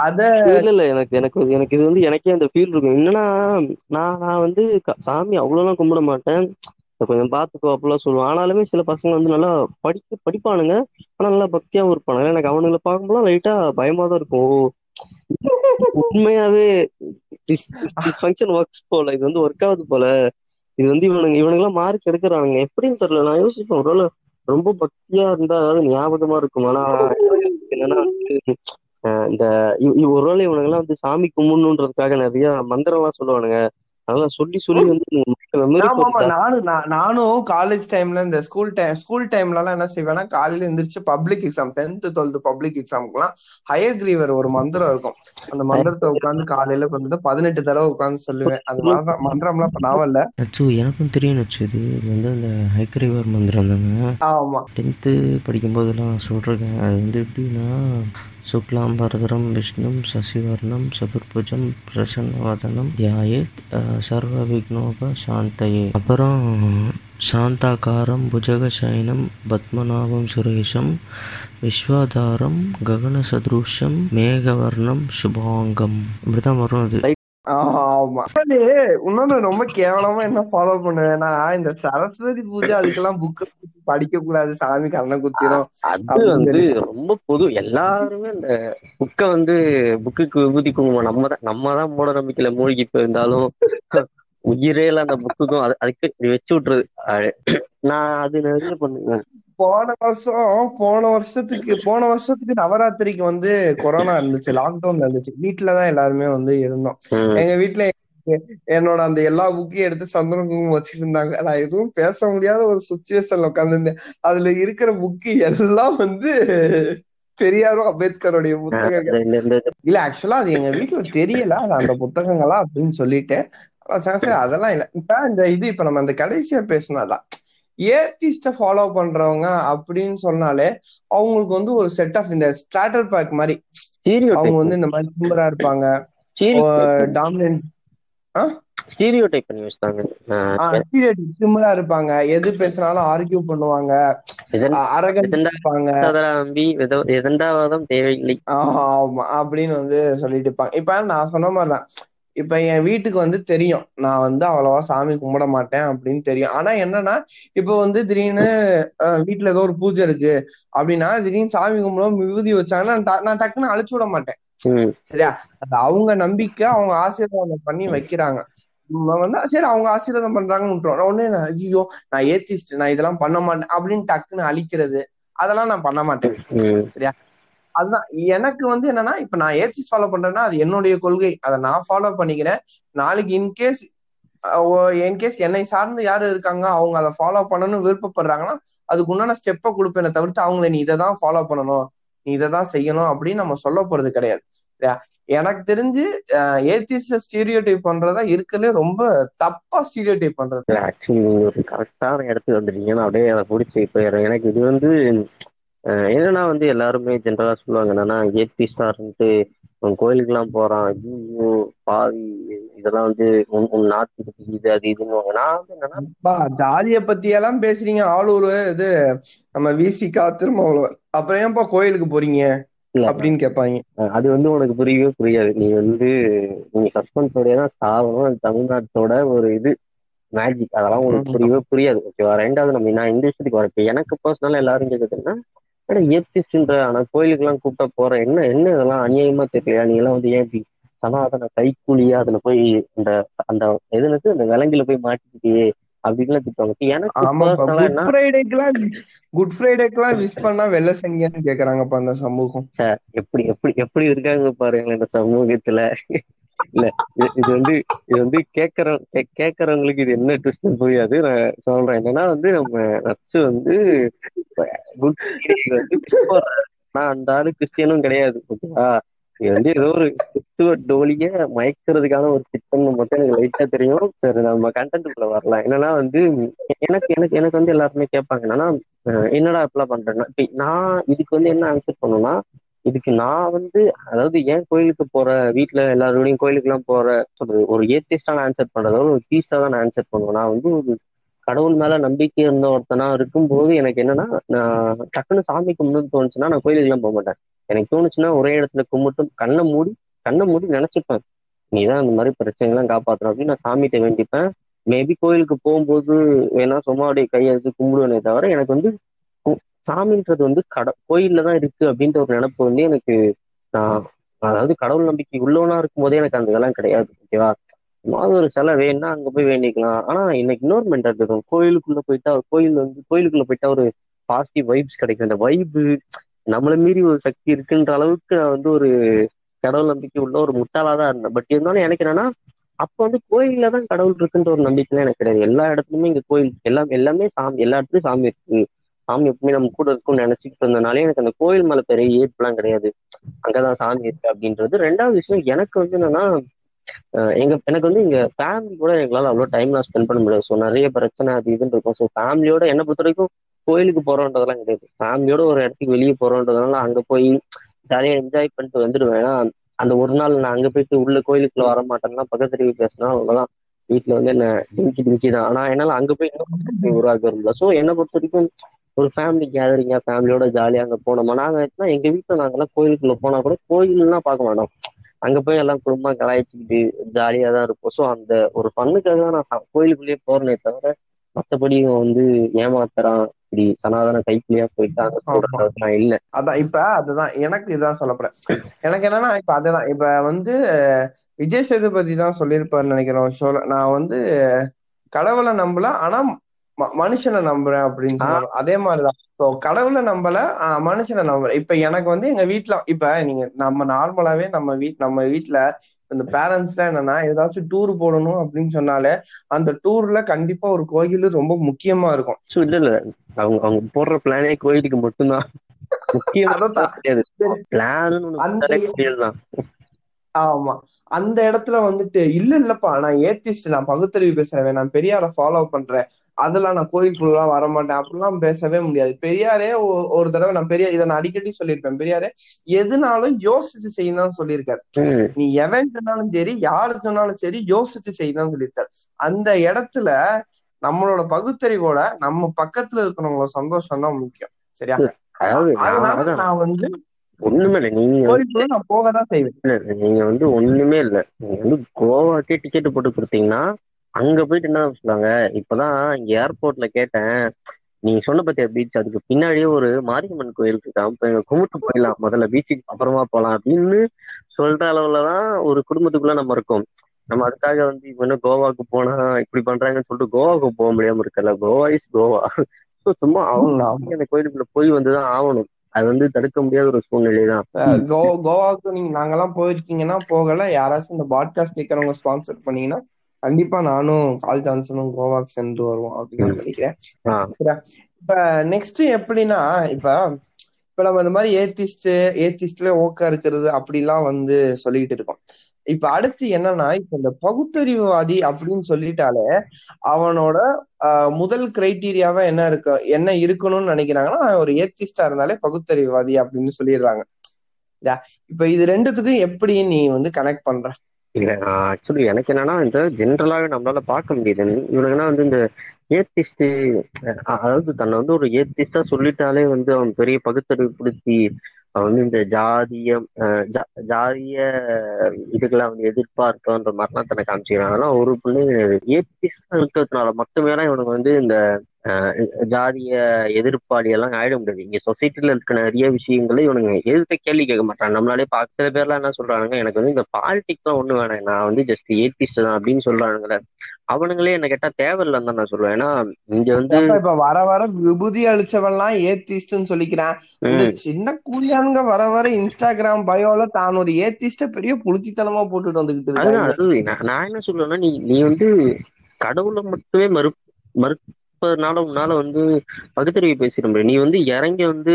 அத இல்ல இல்ல எனக்கு எனக்கு எனக்கு இது வந்து எனக்கே அந்த ஃபீல் இருக்கும். என்னன்னா நான் நான் வந்து சாமி அவ்வளவுலாம் கும்பிட மாட்டேன். கொஞ்சம் பார்த்துக்கோ அப்படிலாம் சொல்லுவோம் ஆனாலுமே சில பசங்க வந்து நல்லா படிக்க படிப்பானுங்க. ஆனா நல்லா பக்தியாவும் இருப்பானுங்க. எனக்கு அவனுங்களை பார்க்கும்போது லைட்டா பயமா தான் இருக்கும். ஓ, உண்மையாவே ஃபங்க்ஷன் ஒர்க்ஸ் போல. இது வந்து ஒர்க் ஆகுது போல. இது வந்து இவனுங்க இவனுங்கெல்லாம் மார்க் எடுக்கிறானுங்க. எப்படின்னு தெரியல. நான் யோசிப்பேன். ஒரு ரொம்ப பக்தியா இருந்தா அதாவது ஞாபகமா இருக்கும். ஆனா என்னன்னா வந்து, இந்த இவ- வேளை இவனுங்க இவனுங்கெல்லாம் வந்து சாமி கும்பிடணுன்றதுக்காக நிறைய மந்திரம் எல்லாம் சொல்லுவானுங்க. அதெல்லாம் சொல்லி சொல்லி வந்து நானும் நான் நானும் காலேஜ் டைம்ல இந்த ஸ்கூல் டைம் ஸ்கூல் டைம்ல எல்லாம் என்ன செய்வேன்னா காலையில எந்திரிச்சு public exam tenth twelfth public எக்ஸாமுக்குலாம் higher கிரீவர் ஒரு மந்திரம் இருக்கும். அந்த மந்திரத்தை உட்காந்து காலையில கொஞ்சம் பதினெட்டு தடவை உட்காந்து சொல்லுவேன். அது <laughs> மாதிரிதான் மந்திரம்லாம் பண்ணாம இல்ல நச்சு எனக்கும் தெரியும் நச்சு. இது வந்து அந்த ஹைக்கரிவர் மந்திரம் தாங்க ஆமா. டென்த்து படிக்கும்போதெல்லாம் சொல்கிறேன் அது வந்து எப்படின்னா शुक्लाम्बरधरं विष्णुं शशिवर्णं चतुर्भुजं प्रसन्नवदनं ध्यायेत् அஹ், சர்வவிக்னோபசாந்தயே அப்புறம் சாந்தாகாரம் புஜகசயனம் பத்மநாபம் சுரேஷம் விஸ்வாதாரம் ககனசதுருஷம் மேகவர்ணம் சுபாங்கம் இப்படிதான் வரும் அது ஆமா அது இன்னொன்னு ரொம்ப கேவலமா என்ன ஃபாலோ பண்ணுவேன்னா இந்த சரஸ்வதி பூஜை அதுக்கெல்லாம் புக் படிக்க கூடாது சாமி கண்ணை குத்திரும் அது வந்து ரொம்ப பொது எல்லாருமே அந்த புக்க வந்து புக்குக்கு விபூதி குங்குமம் நம்ம தான் நம்ம தான் மூட நம்பிக்கையில மூழ்கி போயிருந்தாலும் உயிரே இல்ல அந்த புக்குக்கும் அது அதுக்கு வச்சு விட்டுறது அது நான் அது நிறைய பண்ணுவேன். போன வருஷம் போன வருஷத்துக்கு போன வருஷத்துக்கு நவராத்திரிக்கு வந்து கொரோனா இருந்துச்சு. லாக்டவுன் இருந்துச்சு. வீட்டுலதான் எல்லாருமே வந்து இருந்தோம். எங்க வீட்டுல என்னோட அந்த எல்லா புக்கையும் எடுத்து குங்குமம் வச்சுட்டு இருந்தாங்க நான் எதுவும் பேச முடியாத ஒரு சுச்சுவேஷன்ல உட்காந்துருந்தேன் அதுல இருக்கிற புக்கு எல்லாம் வந்து பெரியாரும் அம்பேத்கருடைய புத்தகங்கள். இல்ல ஆக்சுவலா அது எங்க வீட்டுல தெரியல. அது அந்த புத்தகங்களா அப்படின்னு சொல்லிட்டு. அதெல்லாம் இல்ல. இப்ப இந்த இது இப்ப நம்ம அந்த கடைசியா பேசினதான் ஏத்திஸ்ட ஃபாலோ பண்றவங்க அப்படின்னு சொன்னாலே அவங்களுக்கு வந்து ஒரு செட் ஆஃப் இந்த ஸ்டார்டர் பேக் மாதிரி. அவங்க வந்து இந்த மாதிரி திமிரா இருப்பாங்க. பண்ணி வச்சுட்டாங்க. ஆஹ் திமிரா இருப்பாங்க. எது பேசினாலும் ஆர்கியூ பண்ணுவாங்க. அரகன் இருப்பாங்க. எதண்டாவாதம் தேவையில்லை. ஆமா அப்படின்னு வந்து சொல்லிட்டு இருப்பாங்க. இப்ப நான் சொன்ன மாதிரிதான். இப்ப என் வீட்டுக்கு வந்து தெரியும். நான் வந்து அவ்வளவா சாமி கும்பிட மாட்டேன் அப்படின்னு தெரியும். ஆனா என்னன்னா இப்ப வந்து திடீர்னு வீட்டுல ஏதோ ஒரு பூஜை இருக்கு அப்படின்னா திடீர்னு சாமி கும்பிட விபூதி வச்சாங்கன்னா நான் டக்குன்னு அழிச்சு விட மாட்டேன். சரியா? அது அவங்க நம்பிக்கை அவங்க ஆசீர்வாதம் பண்ணி வைக்கிறாங்க. வந்து சரி அவங்க ஆசீர்வாதம் பண்றாங்கன்னு உடனே நான் ஐயோ நான் ஏத்திஸ்ட் நான் இதெல்லாம் பண்ண மாட்டேன் அப்படின்னு டக்குன்னு அழிக்கிறது அதெல்லாம் நான் பண்ண மாட்டேன். ம். அதுதான். எனக்கு வந்து என்னன்னா இப்ப நான் ஏத்தி ஃபாலோ பண்றேன்னா அது என்னுடைய கொள்கை. அதை நான் ஃபாலோ பண்ணிக்கிறேன். நாளைக்கு இன்கேஸ் இன்கேஸ் என்னை சார்ந்து யாரு இருக்காங்க அவங்க அதை ஃபாலோ பண்ணணும்னு விருப்பப்படுறாங்கன்னா அதுக்கு உண்டான ஸ்டெப்பை கொடுப்பேன். தவிர்த்து அவங்கள நீ இதை தான் ஃபாலோ பண்ணணும். நீ இதை தான் செய்யணும். அப்படின்னு நம்ம சொல்ல போறது கிடையாது. எனக்கு தெரிஞ்சு ஏத்திஸ்ட ஸ்டீரியோ டைப் பண்றதா இருக்கலே ரொம்ப தப்பா ஸ்டீரியோ டைப் பண்றது ஆக்சுவலி நீங்க ஒரு கரெக்டான இடத்துக்கு வந்துட்டீங்கன்னா அப்படியே அதை பிடிச்சி போயிடுறேன். எனக்கு இது வந்து என்னன்னா வந்து எல்லாருமே ஜென்ரலா சொல்லுவாங்க என்னன்னா ஏத்திஸ்டா இருந்துட்டு உன் கோயிலுக்கெல்லாம் போறான் ஐயோ பாவி இதெல்லாம் வந்து உன் உன் நாத்துக்கு இது அது இதுன்னு நான் வந்து என்னன்னா ஜாதிய பத்தி எல்லாம் பேசுறீங்க ஆளூர் இது நம்ம விசிகா திருமாவளவன் அப்புறம் ஏன்பா கோயிலுக்கு போறீங்க? அப்படின்னு கேட்பாங்க. அது வந்து உனக்கு புரியவே புரியாது. நீ வந்து நீங்க சஸ்பென்ஸோடய தான் சாவணும் அது தமிழ்நாட்டோட ஒரு இது மேஜிக் அதெல்லாம் உங்களுக்கு புரியவே புரியாது. ஓகேவா? ரெண்டாவது நம்ம நான் இந்த விஷயத்துக்கு வரேன் இப்ப எனக்கு பர்சனலா எல்லாரும் கேக்குதுன்னா ஆனா ஏத்திச்சுன்ற? ஆனா கோயிலுக்கு எல்லாம் கூப்பிட்டா போறேன். என்ன என்ன இதெல்லாம் அநியாயமா தெரியலையா? நீ எல்லாம் வந்து ஏன் இப்படி சனாதன கைக்கூலியா அதுல போய் இந்த அந்த எதுனுக்கு அந்த விலங்குல போய் மாட்டிக்கிட்டியே அப்படின்லாம் திட்டுவாங்க. எனக்கு குட் ஃப்ரைடேக்கெல்லாம் விஷ் பண்ணா வெள்ள சங்கியான்னு கேக்குறாங்கப்பா அந்த சமூகம். எப்படி எப்படி எப்படி இருக்காங்க பாருங்களேன் இந்த சமூகத்துல. இல்ல இது இது வந்து இது வந்து கேக்குற கேக்குறவங்களுக்கு இது என்ன ட்விஸ்ட் புரியாது. நான் சொல்றேன். என்னன்னா வந்து நம்ம நச்சு வந்து வந்து நான் அந்த ஆளு கிறிஸ்டியனும் கிடையாது ஓகேவா இது வந்து ஏதோ ஒரு கிறிஸ்துவ டோலிய மயக்கிறதுக்கான ஒரு திட்டம் மட்டும் எனக்கு லைட்டா தெரியும். சரி நம்ம கண்டென்ட்டுக்குள்ள வரலாம். என்னன்னா வந்து எனக்கு எனக்கு எனக்கு வந்து எல்லாருமே கேட்பாங்க. என்னன்னா என்னடா இப்பெல்லாம் பண்றேன்னா இப்ப நான் இதுக்கு வந்து என்ன ஆன்சர் பண்ணுன்னா இதுக்கு நான் வந்து அதாவது ஏன் கோயிலுக்கு போற வீட்டுல எல்லாரோடையும் கோயிலுக்கு எல்லாம் போற சொல்றது ஒரு நான் ஆன்சர் பண்றதோ ஒரு தீஸ்டா தான் நான் ஆன்சர் பண்ணுவேன். நான் வந்து ஒரு கடவுள் மேல நம்பிக்கை இருந்த ஒருத்தனா இருக்கும்போது எனக்கு என்னன்னா நான் டக்குன்னு சாமி கும்பிடுன்னு தோணுச்சுன்னா நான் கோயிலுக்கு எல்லாம் போக மாட்டேன். எனக்கு தோணுச்சுன்னா ஒரே இடத்துல கும்பிட்டு கண்ணை மூடி கண்ணை மூடி நினைச்சுப்பேன். நீதான் இந்த மாதிரி பிரச்சனைகள்லாம் காப்பாத்தணும் அப்படின்னு நான் சாமிகிட்ட வேண்டிப்பேன். மேபி கோயிலுக்கு போகும்போது வேணா சும்மா அப்படியே கையை எடுத்து கும்பிடுவேனே தவிர எனக்கு வந்து சாமின்றது வந்து கட கோயில்ல தான் இருக்கு அப்படின்ற ஒரு நினைப்பு வந்து எனக்கு நான் அதாவது கடவுள் நம்பிக்கை உள்ளவனா இருக்கும் போதே எனக்கு அந்த இதெல்லாம் கிடையாது ஓகேவா சும்மா ஒரு சிலை வேணா அங்க போய் வேண்டிக்கலாம். ஆனா இன்னைக்கு இன்னொரு மென்டாலிட்டி இருக்கும் கோயிலுக்குள்ள போயிட்டா கோயில் வந்து கோயிலுக்குள்ள போயிட்டா ஒரு பாசிட்டிவ் வைப்ஸ் கிடைக்கும். அந்த வைப்பு நம்மளை மீறி ஒரு சக்தி இருக்குன்ற அளவுக்கு நான் வந்து ஒரு கடவுள் நம்பிக்கை உள்ள ஒரு முட்டாளா தான் இருந்தேன். பட் இருந்தாலும் எனக்கு என்னன்னா அப்ப வந்து கோயில்ல தான் கடவுள் இருக்குன்ற ஒரு நம்பிக்கைலாம் எனக்கு கிடையாது. எல்லா இடத்துலயுமே இங்க கோயில் எல்லாம் எல்லாமே சாமி எல்லா இடத்துலயும் சாமி இருக்கு. சாமி எப்பவுமே நம்ம கூட இருக்கும்னு நினைச்சிட்டு இருந்தனாலே எனக்கு அந்த கோயில் மேல பெரிய ஈர்ப்புலாம் கிடையாது. அங்கதான் சாமி இருக்கு அப்படின்றது. ரெண்டாவது விஷயம் எனக்கு வந்து என்னன்னா எங்க எனக்கு வந்து எங்க ஃபேமிலி கூட எங்களால அவ்வளோ டைம்லாம் ஸ்பெண்ட் பண்ண முடியாது. ஸோ நிறைய பிரச்சனை அது இதுன்னு இருக்கும். ஸோ ஃபேமிலியோட என்னை பொறுத்த வரைக்கும் கோயிலுக்கு போறோன்றதெல்லாம் கிடையாது. ஃபேமிலியோட ஒரு இடத்துக்கு வெளியே போறோன்றதுனால அங்க போய் ஜாலியா என்ஜாய் பண்ணிட்டு வந்துடுவேன். ஏன்னா அந்த ஒரு நாள் நான் அங்க போயிட்டு உள்ள கோயிலுக்குள்ள வர மாட்டேன்னா பக்கத்து தெருவு பேசினா அவ்வளவுதான். வீட்டுல வந்து என்ன டிங்கி டிங்கி தான் ஆனா என்னால அங்க போய் இன்னும் உருவாக்க விரும்பல சோ என்னை பொறுத்த வரைக்கும் ஒரு ஃபேமிலி கேதரிங்கா ஃபேமிலியோட ஜாலியா அங்க போனோமா? நாங்க எப்படின்னா எங்க வீட்டுல நாங்கெல்லாம் கோயிலுக்குள்ள போனா கூட கோயில்லாம் பார்க்க மாட்டோம். அங்க போய் எல்லாம் குடும்பமா கலாய்ச்சிக்கிட்டு ஜாலியா தான் இருப்போம். ஸோ அந்த ஒரு ஃபண்ணுக்காக தான் நான் கோயிலுக்குள்ளேயே போறேனே தவிர மத்தபடி இவன் வந்து ஏமாத்துறான். இப்படி சனாதன கைக்குள்ளேயா போயிட்டு அங்க சொல்ற ஆமா. அளவுக்கு நான் இல்ல. அதான் இப்ப அதுதான் எனக்கு இதான் சொல்லப்பட எனக்கு என்னன்னா இப்ப அதுதான் இப்ப வந்து விஜய் சேதுபதி தான் சொல்லியிருப்பாருன்னு நினைக்கிறேன் ஷோல நான் வந்து கடவுளை நம்பல ஆனா மனுஷனை நம்புறேன் அப்படின்னு சொல்லுவாங்க அதே மாதிரிதான். ஸோ கடவுளை நம்பல மனுஷனை நம்புறேன் இப்ப எனக்கு வந்து எங்க வீட்ல இப்ப நீங்க நம்ம நார்மலாவே நம்ம வீட் நம்ம வீட்ல இந்த பேரண்ட்ஸ்ல என்னன்னா ஏதாச்சும் டூர் போடணும் அப்படின்னு சொன்னாலே அந்த டூர்ல கண்டிப்பா ஒரு கோயில் ரொம்ப முக்கியமா இருக்கும். இல்ல இல்ல. அவங்க அவங்க போடுற பிளானே கோயிலுக்கு மட்டும்தான். முக்கியம் கிடையாது ஆமா. அந்த இடத்துல வந்துட்டு இல்ல இல்லப்பா நான் ஏத்திஸ்ட் நான் பகுத்தறிவு பேசுறேன் நான் பெரியாரை ஃபாலோ பண்றேன். அதெல்லாம் நான் கோயிலுக்குள்ளலாம் வர மாட்டேன் அப்படிலாம் பேசவே முடியாது. பெரியாரே ஒரு தடவை நான் பெரியார் இதை நான் அடிக்கடி சொல்லியிருப்பேன். பெரியாரே எதுனாலும் யோசிச்சு செய்யணும் சொல்லியிருக்காரு. நீ எவன் சொன்னாலும் சரி யாரு சொன்னாலும் சரி யோசிச்சு செய்யணும் சொல்லியிருக்காரு. அந்த இடத்துல நம்மளோட பகுத்தறிவோட நம்ம பக்கத்துல இருக்கிறவங்களோட சந்தோஷம் தான் முக்கியம். சரியா? அதனால அதான் நான் வந்து ஒண்ணுமே இல்லை. நீங்க நான் போக தான் செய்வேன் நீங்க வந்து ஒண்ணுமே இல்ல. நீங்க வந்து கோவாக்கே டிக்கெட் போட்டு கொடுத்தீங்கன்னா அங்க போயிட்டு என்ன சொல்லுவாங்க? இப்பதான் இங்க ஏர்போர்ட்ல கேட்டேன். நீங்க சொன்ன பத்தியா பீச் அதுக்கு பின்னாடியே ஒரு மாரியம்மன் கோயில் இருக்கு. அப்ப எங்க கும்பிட்டு போயிடலாம். முதல்ல பீச்சுக்கு அப்புறமா போலாம் அப்படின்னு சொல்ற அளவுலதான் ஒரு குடும்பத்துக்குள்ள நம்ம இருக்கோம். நம்ம அதுக்காக வந்து இப்ப என்ன கோவாக்கு போனா இப்படி பண்றாங்கன்னு சொல்லிட்டு கோவாக்கு போக முடியாம இருக்கல. கோவா இஸ் கோவா. So, <laughs> சும்மா அவங்க. அந்த கோயிலுக்குள்ள போய் வந்துதான் ஆகணும். அது வந்து தடுக்க முடியாத ஒரு சூழ்நிலை தான். அஹ் கோ கோவாவுக்கு நீங்க நாங்கெல்லாம் போயிருக்கீங்கன்னா போகல. யாராச்சும் இந்த பாட்காஸ்ட் கேட்கறவங்க ஸ்பான்சர் பண்ணீங்கன்னா கண்டிப்பா நானும் கால் ஜான்சனும் கோவாக்கு சென்று வருவோம் அப்படின்னு நான் நினைக்கிறேன்? இப்ப நெக்ஸ்ட் எப்படின்னா இப்ப இப்ப நம்ம இந்த மாதிரி ஏத்திஸ்ட் ஏத்திஸ்ட்ல ஓக்கா இருக்கிறது அப்படிலாம் வந்து சொல்லிட்டு இருக்கோம். இப்ப அடுத்து என்னன்னா இப்ப இந்த பகுத்தறிவுவாதி அப்படின்னு சொல்லிட்டாலே அவனோட ஆஹ், முதல் கிரைட்டீரியாவா என்ன இருக்கு என்ன இருக்கணும்னு நினைக்கிறாங்கன்னா அவன் ஒரு ஏத்திஸ்டா இருந்தாலே பகுத்தறிவுவாதி அப்படின்னு சொல்லிடுறாங்க. இப்ப இது ரெண்டுத்துக்கும் எப்படி நீ வந்து கனெக்ட் பண்ற? இல்ல ஆக்சுவலி எனக்கு என்னன்னா இந்த ஜென்ரலாவே நம்மளால பார்க்க முடியுது. இவனுக்குன்னா வந்து இந்த ஏத்திஸ்ட் அதாவது தன்னை வந்து ஒரு ஏத்திஸ்டா சொல்லிட்டாலே வந்து அவன் பெரிய பகுத்தறிவுப்படுத்தி அவன் வந்து இந்த ஜாதிய ஜா- ஜாதிய இதுக்கெல்லாம் வந்து எதிர்ப்பா மாதிரிலாம் தன்னை காமிச்சுக்கிறான். ஆனா ஒரு பிள்ளை ஏத்திஸ்டா இருக்கிறதுனால மட்டுமே தான் இவனுக்கு வந்து இந்த ஜாதிய எதிர்ப்பாளி எல்லாம் ஆயிட முடியாது. இங்க சொசைட்டில இருக்க நிறைய விஷயங்களை இவனுங்க எதிர்த்து கேள்வி கேட்க மாட்டாங்க. நம்மளாலே பார்க்க சில பேர்லாம் என்ன சொல்றாங்க எனக்கு வந்து இந்த பாலிடிக்ஸ்லாம் ஒண்ணு வேணாம். நான் வந்து ஜஸ்ட் ஏத்திஸ்ட் தான் அப்படின்னு சொல்றானுங்களே. அவனுங்களே என்ன கேட்டா தேவையில்லைன்னு தான் நான் சொல்லுவேன். ஏன்னா இங்க வந்து இப்ப வர வர விபூதி அழிச்சவன்லாம் ஏத்திஸ்ட்னு சொல்லிக்கிறான். இந்த சின்ன கூலியானுங்க வர வர இன்ஸ்டாகிராம் பயோல தான் ஒரு ஏத்திஸ்ட பெரிய புளுத்தித்தனமா போட்டுட்டு வந்துகிட்டு நான் என்ன சொல்லுவேன்னா நீ நீ வந்து கடவுளை மட்டுமே மறு மறுப்பதனால உன்னால வந்து பகுத்தறிவு பேசிட முடியும். நீ வந்து இறங்கி வந்து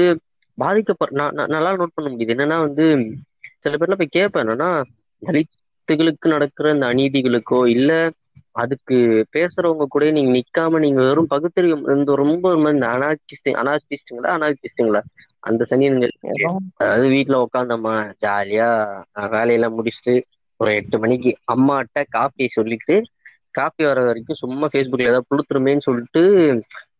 பாதிக்கப்படுற நான் நல்லா நோட் பண்ண முடியுது. என்னன்னா வந்து சில பேர்ல போய் கேட்பேன் என்னன்னா தலித்துகளுக்கு நடக்கிற இந்த அநீதிகளுக்கோ இல்ல அதுக்கு பேசுறவங்க கூட நீங்க நிக்காம நீங்க வெறும் பகுத்தறிவு இந்த ரொம்ப இந்த அனார்கிஸ்ட் அனார்கிஸ்டுங்களா அனார்கிஸ்டுங்களா அந்த சனி அதாவது வீட்டுல உட்காந்தம்மா ஜாலியா வேலையெல்லாம் முடிச்சுட்டு ஒரு எட்டு மணிக்கு அம்மாட்ட காப்பியை சொல்லிட்டு காப்பி வர வரைக்கும் சும்மா ஃபேஸ்புக்ல ஏதாவது புளுத்துருமேன்னு சொல்லிட்டு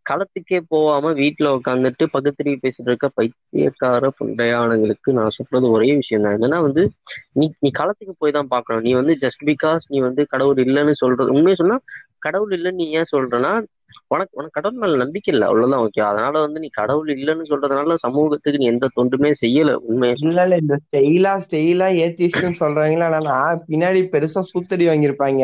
களத்துக்கே போகாம வீட்டுல உட்காந்துட்டு பகுத்தறிவு பேசிட்டு இருக்க பைத்தியக்கார புண்டையானங்களுக்கு நான் சொல்றது ஒரே விஷயம் தான். என்னன்னா வந்து நீ நீ களத்துக்கு போய் தான் பார்க்கணும். நீ வந்து ஜஸ்ட் பிகாஸ் நீ வந்து கடவுள் இல்லைன்னு சொல்றது உண்மையை சொன்னா கடவுள் இல்லைன்னு நீ ஏன் சொல்றனா உனக்கு உனக்கு கடவுள் மேல நம்பிக்கை இல்லை. அவ்வளவுதான் ஓகே அதனால வந்து நீ கடவுள் இல்லைன்னு சொல்றதுனால சமூகத்துக்கு நீ எந்த தொண்டுமே செய்யல உண்மையை? இல்ல இல்ல இந்த ஸ்டெயிலா ஸ்டெயிலா ஏத்திஸ்ட்னு சொல்றாங்களா? ஆனா பின்னாடி பெருசா சூத்தடி வாங்கியிருப்பாங்க.